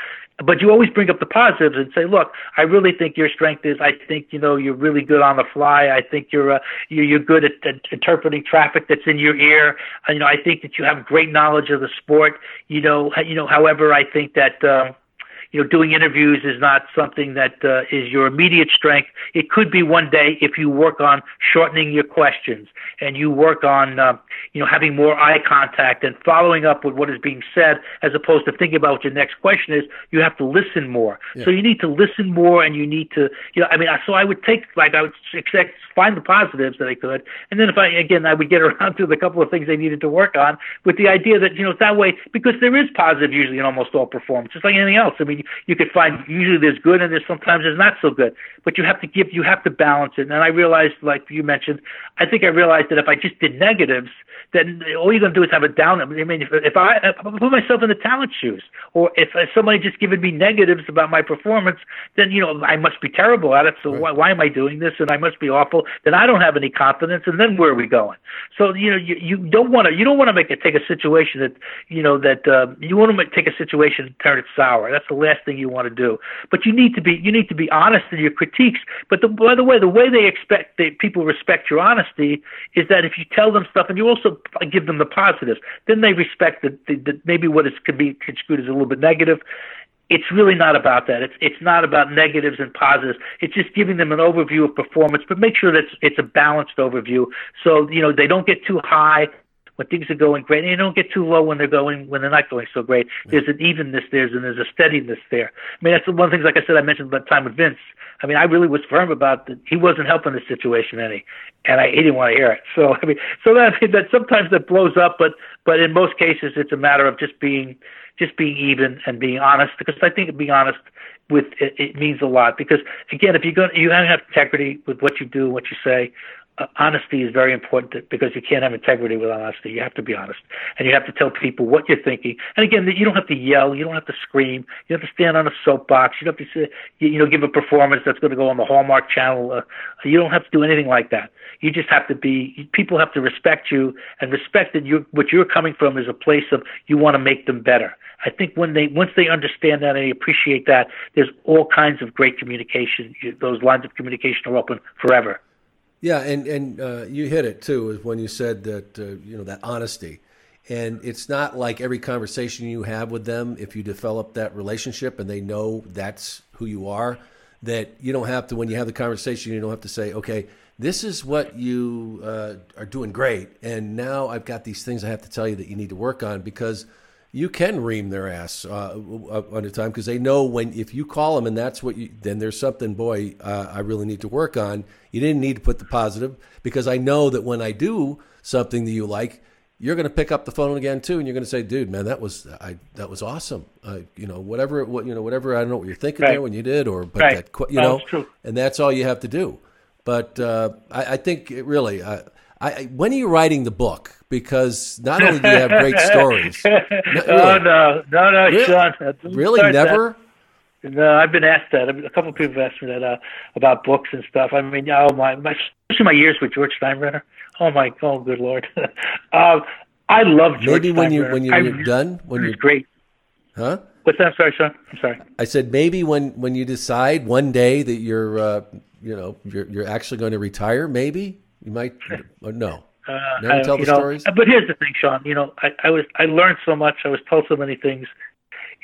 but you always bring up the positives and say, "Look, I really think your strength is. I think you know you're really good on the fly. I think you're uh, you're, good at, at interpreting traffic that's in your ear. You know, I think that you have great knowledge of the sport. You know, you know. However, I think that." Uh, you know, doing interviews is not something that uh, is your immediate strength. It could be one day if you work on shortening your questions and you work on, uh, you know, having more eye contact and following up with what is being said, as opposed to thinking about what your next question is. You have to listen more. Yeah. So you need to listen more, and you need to, you know, I mean, so I would take like I would expect find the positives that I could, and then if I again I would get [laughs] around to the couple of things I needed to work on with the idea that you know it's that way because there is positive usually in almost all performance, just like anything else. I mean you, could find usually there's good and there's sometimes there's not so good, but you have to give you have to balance it. And I realized, like you mentioned, I think I realized that if I just did negatives, then all you're going to do is have a down. I mean, if, if I, if I put myself in the talent shoes, or if, somebody just given me negatives about my performance, then you know I must be terrible at it. So right. why, why am I doing this? And I must be awful. Then I don't have any confidence. And then where are we going? So you know you, you don't want to you don't want to make it take a situation that you know that uh, you want to take a situation and turn it sour. That's the last thing you want to do. But you need to be you need to be honest in your critiques. But the, by the way, the way they expect that people respect your honesty is that if you tell them stuff and you also give them the positives, then they respect that the, the, maybe what is could be construed as a little bit negative it's really not about that. It's it's not about negatives and positives. It's just giving them an overview of performance, but make sure that it's, it's a balanced overview. So you know they don't get too high when things are going great, and you don't get too low when they're going when they're not going so great. There's an evenness there, and there's a steadiness there. I mean, that's one of the things. Like I said, I mentioned about time with Vince. I mean, I really was firm about that. He wasn't helping the situation any, and I he didn't want to hear it. So I mean, so that I [laughs] mean, that sometimes that blows up, but but in most cases, it's a matter of just being just being even and being honest. Because I think being honest with it, it means a lot. Because again, if you're going, you have to have integrity with what you do, and what you say honesty is very important because you can't have integrity without honesty. You have to be honest, and you have to tell people what you're thinking. And again, you don't have to yell, you don't have to scream, you don't have to stand on a soapbox, you don't have to you know give a performance that's going to go on the Hallmark Channel. Uh, you don't have to do anything like that. You just have to be. People have to respect you and respect that you what you're coming from is a place of you want to make them better. I think when they once they understand that and they appreciate that, there's all kinds of great communication. Those lines of communication are open forever. Yeah, and and uh, you hit it too is when you said that uh, you know that honesty, and it's not like every conversation you have with them. If you develop that relationship and they know that's who you are, that you don't have to when you have the conversation, you don't have to say, okay, this is what you uh, are doing great, and now I've got these things I have to tell you that you need to work on because you can ream their ass uh, on a time because they know when if you call them and that's what you then there's something boy uh, I really need to work on. You didn't need to put the positive because I know that when I do something that you like, you're going to pick up the phone again too, and you're going to say, "Dude, man, that was I that was awesome." Uh, you know, whatever what you know, whatever I don't know what you're thinking right. there when you did, or but right. that you know, and that's all you have to do. But uh, I, I, think it really. I, I, when are you writing the book? Because not only do you have great stories. [laughs] no, really, oh no, no, no, really? Sean. Really, never. That. No, I've been asked that. A couple of people have asked me that uh, about books and stuff. I mean, oh my, my especially my years with George Steinbrenner. Oh my, oh good lord. [laughs] um, I love George Maybe when you when you're, you're done, when you're great. Huh? What's that? I'm sorry, Sean. I'm sorry. I said maybe when when you decide one day that you're uh, you know you're you're actually going to retire. Maybe you might. [laughs] no. Uh, Never I, tell the know, stories. But here's the thing, Sean. You know, I, I was I learned so much. I was told so many things.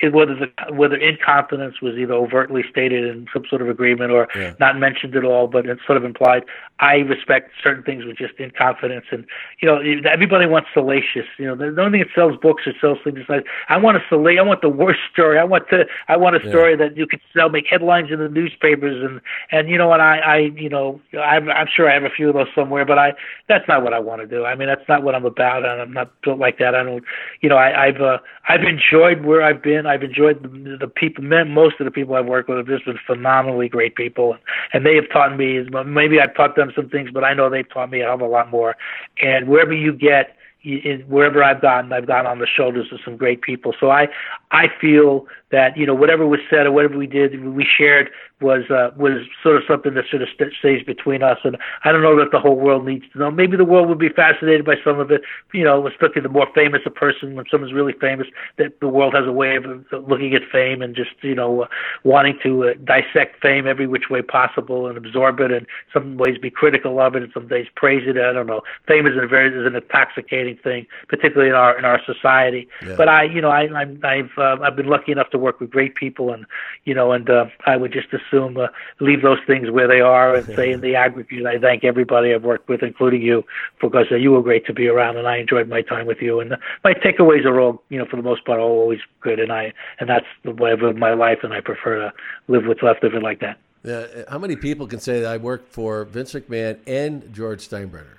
It, whether the whether incompetence was either overtly stated in some sort of agreement or Yeah. not mentioned at all, but it's sort of implied. I respect certain things with just incompetence, and you know everybody wants salacious. You know, the only thing that sells books or sells things is like I want a salacious. I want the worst story. I want to. I want a Yeah. story that you could sell, make headlines in the newspapers, and and you know what I I you know I'm I'm sure I have a few of those somewhere, but I that's not what I want to do. I mean that's not what I'm about, and I'm not built like that. I don't. You know I, I've uh, I've enjoyed where I've been. I've enjoyed the, the people. Most of the people I've worked with have just been phenomenally great people, and they have taught me. Maybe I've taught them some things, but I know they've taught me a hell of a lot more. And wherever you get, wherever I've gotten, I've gotten on the shoulders of some great people. So I I feel that you know whatever was said or whatever we did, we shared was uh, was sort of something that sort of st- stays between us. And I don't know that the whole world needs to know. Maybe the world would be fascinated by some of it. You know, especially the more famous a person, when someone's really famous, that the world has a way of looking at fame and just you know uh, wanting to uh, dissect fame every which way possible and absorb it, and some ways be critical of it, and some days praise it. I don't know. Fame is a very is an intoxicating thing, particularly in our in our society. Yeah. But I, you know, I, I'm, I've uh, I've been lucky enough to work with great people, and you know, and uh, I would just assume uh, leave those things where they are, and say in the aggregate, I thank everybody I've worked with, including you, because uh, you were great to be around, and I enjoyed my time with you. And uh, my takeaways are all, you know, for the most part, always good, and I and that's the way I've lived my life, and I prefer to live what's left of it like that. Yeah, how many people can say that I worked for Vince McMahon and George Steinbrenner?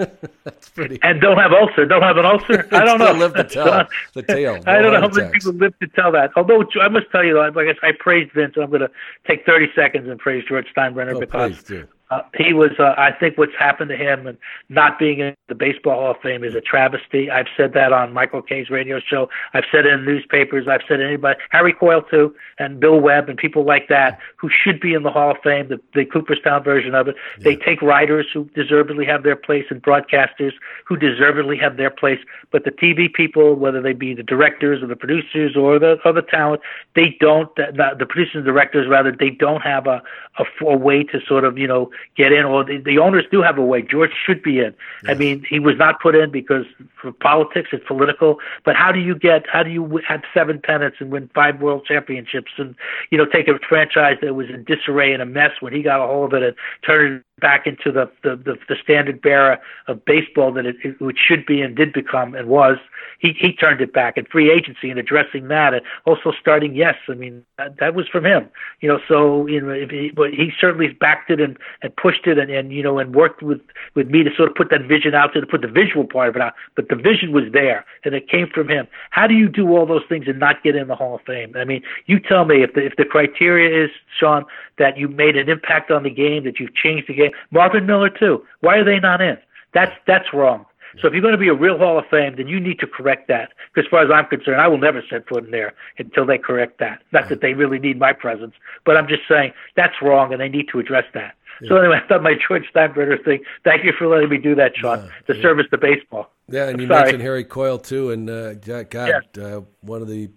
[laughs] That's pretty. And don't have ulcer. Don't have an ulcer. [laughs] I don't know. Live to [laughs] tell the tale. I don't know how many people live to tell that. Although I must tell you, though, like I, I praised Vince. I'm going to take 30 seconds and praise George Steinbrenner Oh, because. Uh, he was. Uh, I think what's happened to him and not being in the Baseball Hall of Fame is a travesty. I've said that on Michael Kay's radio show. I've said it in newspapers. I've said it anybody, Harry Coyle too, and Bill Webb and people like that who should be in the Hall of Fame. The, the Cooperstown version of it. They take writers who deservedly have their place and broadcasters who deservedly have their place, but the TV people, whether they be the directors or the producers or the or the talent, they don't. The, the producers and directors rather, they don't have a a, a way to sort of you know get in. Or the, the owners do have a way. George should be in. I mean, he was not put in because for politics it's political. But how do you get? How do you have seven pennants and win five world championships and you know take a franchise that was in disarray and a mess when he got a hold of it and turn it back into the the, the, the standard bearer of baseball that it, it which should be and did become and was. He he turned it back and free agency and addressing that and also starting yes. I mean that, that was from him. You know, so you know, if he, but he certainly backed it and and pushed it and, and you know and worked with with me to sort of put that vision out there to put the visual part of it out. But the vision was there and it came from him. How do you do all those things and not get in the Hall of Fame? I mean, you tell me if the if the criteria is Sean that you made an impact on the game, that you've changed the game. Marvin Miller too. Why are they not in? That's that's wrong. So if you're going to be a real Hall of Fame, then you need to correct that. Because as far as I'm concerned, I will never set foot in there until they correct that. Not that they really need my presence, but I'm just saying that's wrong, and they need to address that. [laughs] So anyway, I thought my George Steinbrenner thing. Thank you for letting me do that, Sean. the service to baseball. Yeah, and you Sorry. mentioned Harry Coyle too, and uh, God, uh, one of the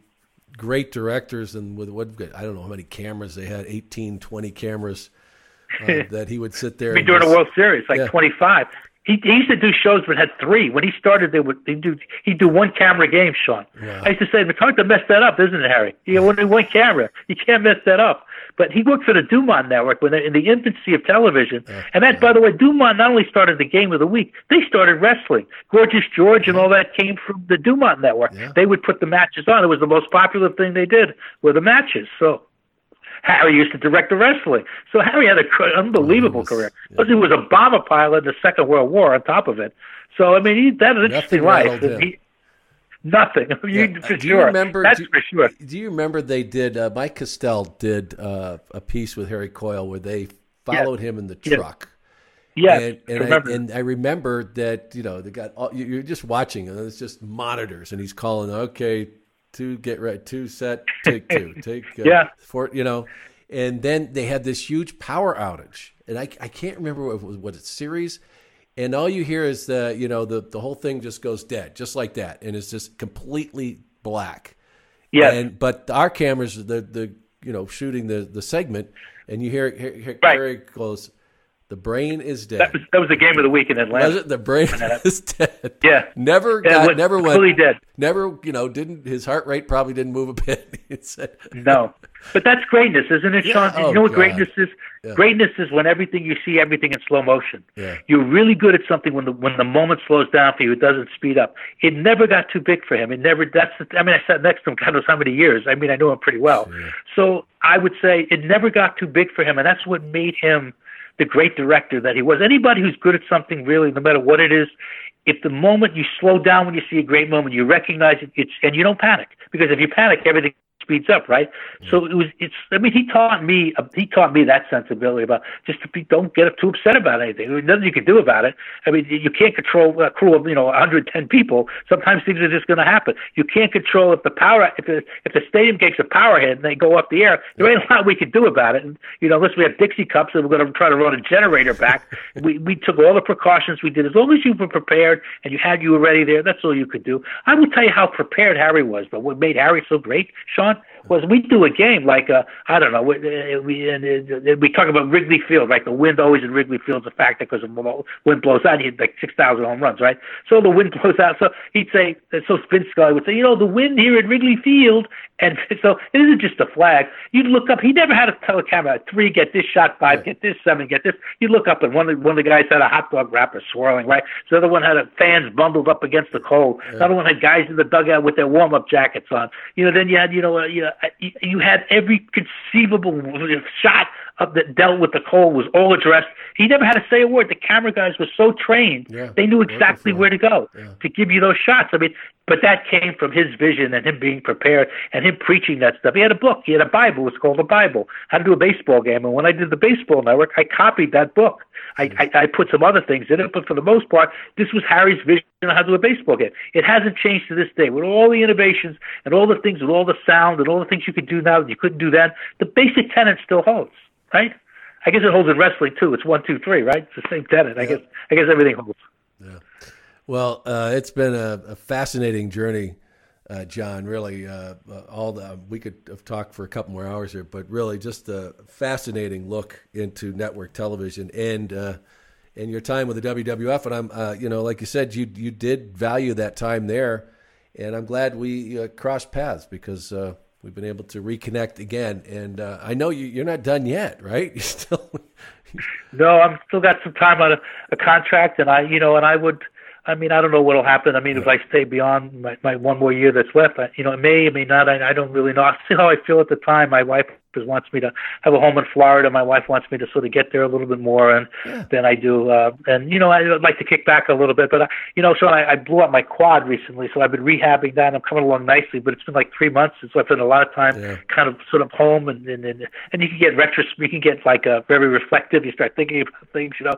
great directors, and with what I don't know how many cameras they had, 18, 20 cameras uh, [laughs] that he would sit there. be during a World Series, like Yeah. 25. He, he used to do shows but had three. When he started, they would he'd do he'd do one camera game, Sean. I used to say, it's hard to mess that up, isn't it, Harry? You know, only one camera, you can't mess that up. But he worked for the Dumont Network when they, in the infancy of television. and that, by the way, Dumont not only started the Game of the Week, they started wrestling. Gorgeous George and all that came from the Dumont Network. They would put the matches on. It was the most popular thing they did were the matches. So Harry used to direct the wrestling. So Harry had an unbelievable career. Plus, he was a bomber pilot in the Second World War on top of it. So, I mean, he had an interesting life. He, nothing. [laughs] You- Yeah. for do sure. you remember? That's do, for sure. Do you remember they did? Uh, Mike Costell did uh, a piece with Harry Coyle where they followed him in the truck. Yes, and, I and remember. I, and I remember that you know they got all, you- you're just watching and it's just monitors and he's calling okay two get right two set take two [laughs] take uh, Yeah. four you know and then they had this huge power outage and I, I can't remember what it was what it's series and all you hear is the you know the the whole thing just goes dead just like that. And it's just completely black. Yeah and but our cameras the the you know shooting the the segment and you hear hear, hear Right. Goes The brain is dead. That was, that was the game of the week in Atlanta. The brain [laughs] is dead. Yeah. Never Yeah, got, never went. fully dead. Never, you know, didn't his heart rate probably didn't move a bit. [laughs] It said- No, but that's greatness, isn't it, Sean? Oh, you know what God. greatness is? Yeah. Greatness is when everything you see everything in slow motion. Yeah. You're really good at something when the when the moment slows down for you. It doesn't speed up. It never got too big for him. It never. That's. The, I mean, I sat next to him. God knows how many years. I mean, I know him pretty well. So I would say it never got too big for him, and that's what made him the great director that he was. Anybody who's good at something, really, no matter what it is, if the moment you slow down when you see a great moment, you recognize it, it's and you don't panic because if you panic, everything speeds up, right? So it was. It's. I mean, he taught me. uh, He taught me that sensibility about just to be. Don't get too upset about anything. There's nothing you can do about it. I mean, you can't control a crew of you know 110 people. Sometimes things are just going to happen. You can't control if the power if the if the stadium takes a power hit and they go up the air. There ain't a lot we can do about it. And, you know, unless we have Dixie cups and we're going to try to run a generator back. we we took all the precautions we did. As long as you were prepared and you had you were ready there, that's all you could do. I will tell you how prepared Harry was. But what made Harry so great, Sean, not was we do a game like uh, I don't know. We uh, we, and, uh, we talk about Wrigley Field, right? The wind always in Wrigley Field is a factor because the wind blows out. You hit like six thousand home runs, right? So the wind [laughs] blows out. So he'd say, so Vince Scully would say, you know, the wind here at Wrigley Field, and [laughs] so it isn't just a flag. You'd look up. He never had a camera three, get this shot, five, get this, seven, get this. You look up, and one of one of the guys had a hot dog wrapper swirling, right? So the other one had a fans bundled up against the cold. Another one had guys in the dugout with their warm up jackets on. You know, then you had, you know, uh, you, know, uh, you you had every conceivable shot of that dealt with the cold was all addressed. He never had to say a word. The camera guys were so trained; they knew exactly where to go to give you those shots. I mean, but that came from his vision and him being prepared and him preaching that stuff. He had a book. He had a Bible. It's called the Bible. How to do a baseball game. And when I did the baseball network, I copied that book. I, I, I put some other things in it, but for the most part, this was Harry's vision on how to do a baseball game. It hasn't changed to this day. With all the innovations and all the things, with all the sound and all the things you could do now that you couldn't do then, the basic tenet still holds, right? I guess it holds in wrestling too. It's one, two, three, right? It's the same tenet. I guess. I guess everything holds. Yeah. Well, uh, it's been a, a fascinating journey, uh, John. Really, uh, uh, all the we could have talked for a couple more hours here, but really, just a fascinating look into network television and uh, and your time with the WWF. And I'm, uh, you know, like you said, you you did value that time there, and I'm glad we uh, crossed paths because uh, we've been able to reconnect again. And uh, I know you, you're not done yet, right? [laughs] You still. No, I'm still got some time on a, a contract, and I, you know, and I would. I mean, I don't know what'll happen. I mean, if I stay beyond my, my one more year that's left, I, you know, it may, it may not. I, I don't really know. [laughs] I'll see how I feel at the time. My wife wants me to have a home in Florida. My wife wants me to sort of get there a little bit more, and than I do. Uh, and you know, I'd like to kick back a little bit, but I, you know, so I, I blew up my quad recently, so I've been rehabbing that. and I'm coming along nicely, but it's been like three months, and so I've spent a lot of time yeah. kind of sort of home, and and and, and you can get retros, you can get like uh, very reflective. You start thinking about things, you know.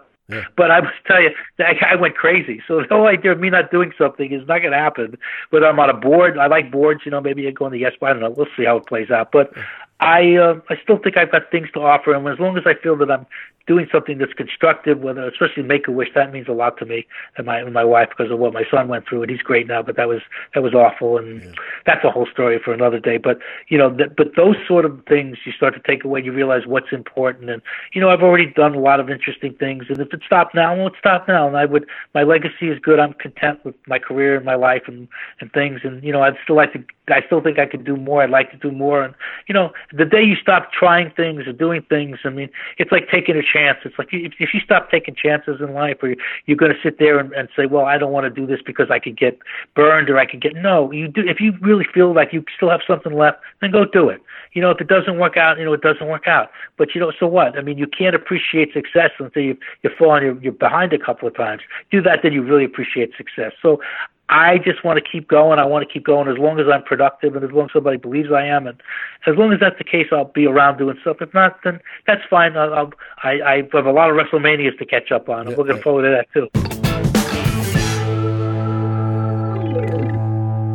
But I must tell you, that I went crazy. So the whole idea of me not doing something is not going to happen. But I'm on a board. I like boards. You know, maybe I go on the yes, but I don't know. We'll see how it plays out. But I, uh, I still think I've got things to offer, and as long as I feel that I'm doing something that's constructive, whether especially Make a Wish, that means a lot to me and my and my wife because of what my son went through, and he's great now. But that was that was awful, and that's a whole story for another day. But you know, th- but those sort of things you start to take away, and you realize what's important, and you know, I've already done a lot of interesting things, and if it stopped now, well, it stopped now, and I would my legacy is good. I'm content with my career and my life and and things, and you know, I'd still like to. I still think I could do more. I'd like to do more, and you know, the day you stop trying things or doing things, I mean, it's like taking a chance. It's like if, if you stop taking chances in life, or you're going to sit there and, and say, "Well, I don't want to do this because I could get burned or I could get." No, you do. If you really feel like you still have something left, then go do it. You know, if it doesn't work out, you know, it doesn't work out. But you know, so what? I mean, you can't appreciate success until you you fall on your you're behind a couple of times. Do that, then you really appreciate success. So. I just want to keep going. I want to keep going as long as I'm productive and as long as somebody believes I am. And as long as that's the case, I'll be around doing stuff. If not, then that's fine. I'll, I'll, I, I have a lot of WrestleManias to catch up on. I'm looking forward to that too.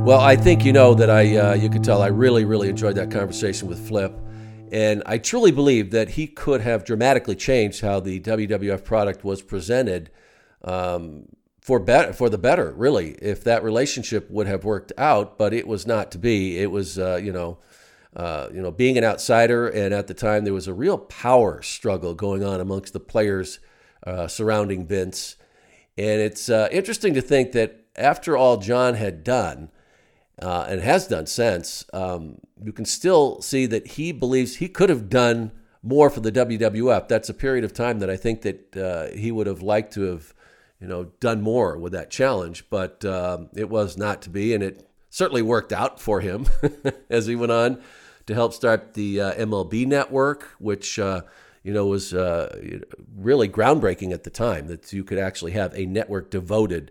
Well, I think you know that I, uh, you could tell I really, really enjoyed that conversation with Flip. And I truly believe that he could have dramatically changed how the WWF product was presented um, for, bet- for the better, really, if that relationship would have worked out. But it was not to be. It was, uh, you know, uh, you know, being an outsider, and at the time there was a real power struggle going on amongst the players uh, surrounding Vince. And it's uh, interesting to think that after all John had done, uh, and has done since, um, you can still see that he believes he could have done more for the WWF. That's a period of time that I think that uh, he would have liked to have, you know, done more with that challenge, but um, it was not to be, and it certainly worked out for him [laughs] as he went on to help start the uh, MLB network, which uh, you know was uh, really groundbreaking at the time that you could actually have a network devoted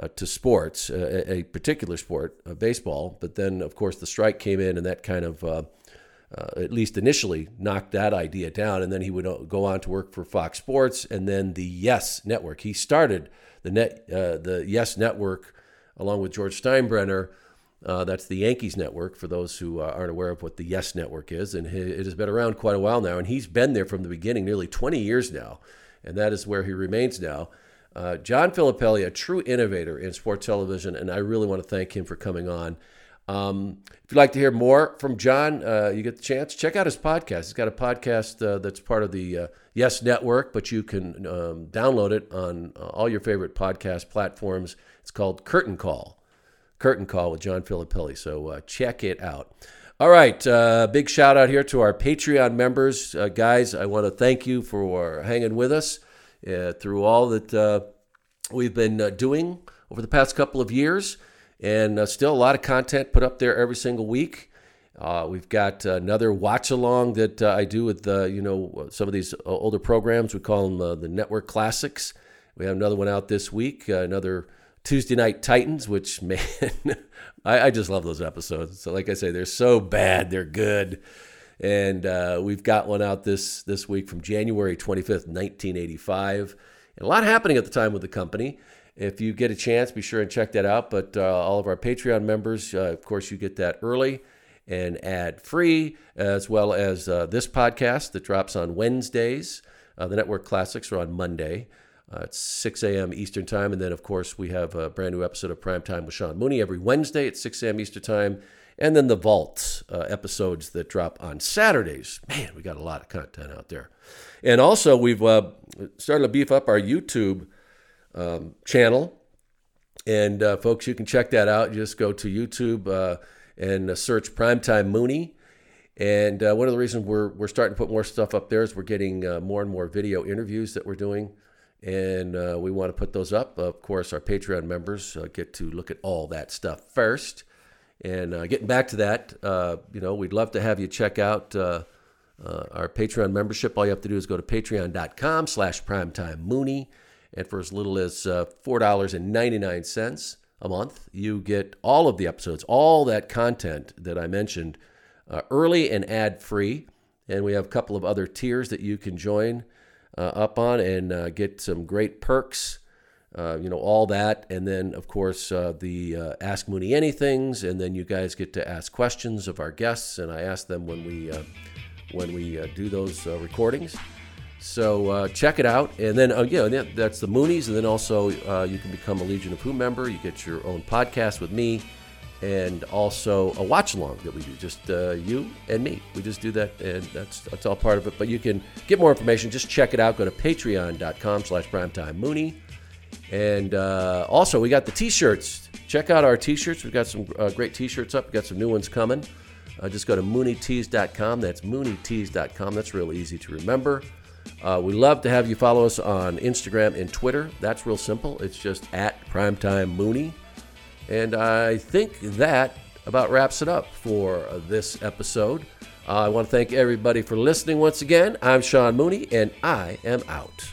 uh, to sports, uh, a particular sport, uh, baseball. But then, of course, the strike came in, and that kind of, uh, uh, at least initially, knocked that idea down. And then he would uh, go on to work for Fox Sports, and then the Yes Network. He started the net, the Yes Network, along with George Steinbrenner. that's the Yankees network for those who aren't aware of what the Yes Network is. And it has been around quite a while now. And he's been there from the beginning, nearly 20 years now. And that is where he remains now. Uh, John Filippelli, a true innovator in sports television, and I really want to thank him for coming on. Um, if you'd like to hear more from John, uh, you get the chance, check out his podcast. He's got a podcast uh, that's part of the uh, Yes Network, but you can um, download it on uh, all your favorite podcast platforms. It's called Curtain Call. Curtain Call with John Filippelli. So uh, check it out. All right, big shout out here to our Patreon members. guys, I want to thank you for hanging with us uh, through all that uh, we've been uh, doing over the past couple of years. And uh, still a lot of content put up there every single week. Uh, we've got another watch along that I do with you know some of these older programs. We call them the Network Classics. We have another one out this week. another Tuesday Night Titans, which [laughs] man, I, I, just love those episodes. So, like I say, they're so bad, they're good. And uh, we've got one out this this week from January 25th, 1985. And a lot happening at the time with the company. If you get a chance, be sure and check that out. But uh, all of our Patreon members, uh, of course, you get that early and ad free, as well as uh, this podcast that drops on Wednesdays. Uh, the Network Classics are on Monday. Uh, it's 6 a.m. Eastern Time. And then, of course, we have a brand new episode of Prime Time with Sean Mooney every Wednesday at 6 a.m. Eastern Time and then the Vault uh, episodes that drop on Saturdays. Man, we got a lot of content out there. And also, we've uh, started to beef up our YouTube um, channel. And uh, folks, you can check that out. Just go to YouTube uh, and uh, search Primetime Mooney. And uh, one of the reasons we're, we're starting to put more stuff up there is we're getting more and more video interviews that we're doing. And we want to put those up. Of course, our Patreon members get to look at all that stuff first. And uh, getting back to that, uh, you know, we'd love to have you check out uh, uh our Patreon membership. All you have to do is go to patreon.com slash primetimemooney. And for as little as uh, $4.99 a month, you get all of the episodes, all that content that I mentioned uh, early and ad-free. And we have a couple of other tiers that you can join up on and get some great perks uh, you know, all that. And then, of course, uh, the uh, Ask Mooney Anythings. And then you guys get to ask questions of our guests. And I ask them when we, uh, when we uh, do those recordings. So check it out. And then, yeah, that's the Moonies. And then also, you can become a Legion of Who member. You get your own podcast with me and also a watch along that we do just uh, you and me we just do that and that's that's all part of it but you can get more information just check it out go to patreon.com slash primetime mooney and uh, also, we got the t shirts. Check out our t shirts. We've got some uh, great t shirts up. We've got some new ones coming. Uh, just go to mooneytees.com. That's mooneytees.com. That's real easy to remember. Uh, we love to have you follow us on Instagram and Twitter. That's real simple. It's just at Primetime Mooney. And I think that about wraps it up for this episode. Uh, I want to thank everybody for listening once again. I'm Sean Mooney, and I am out.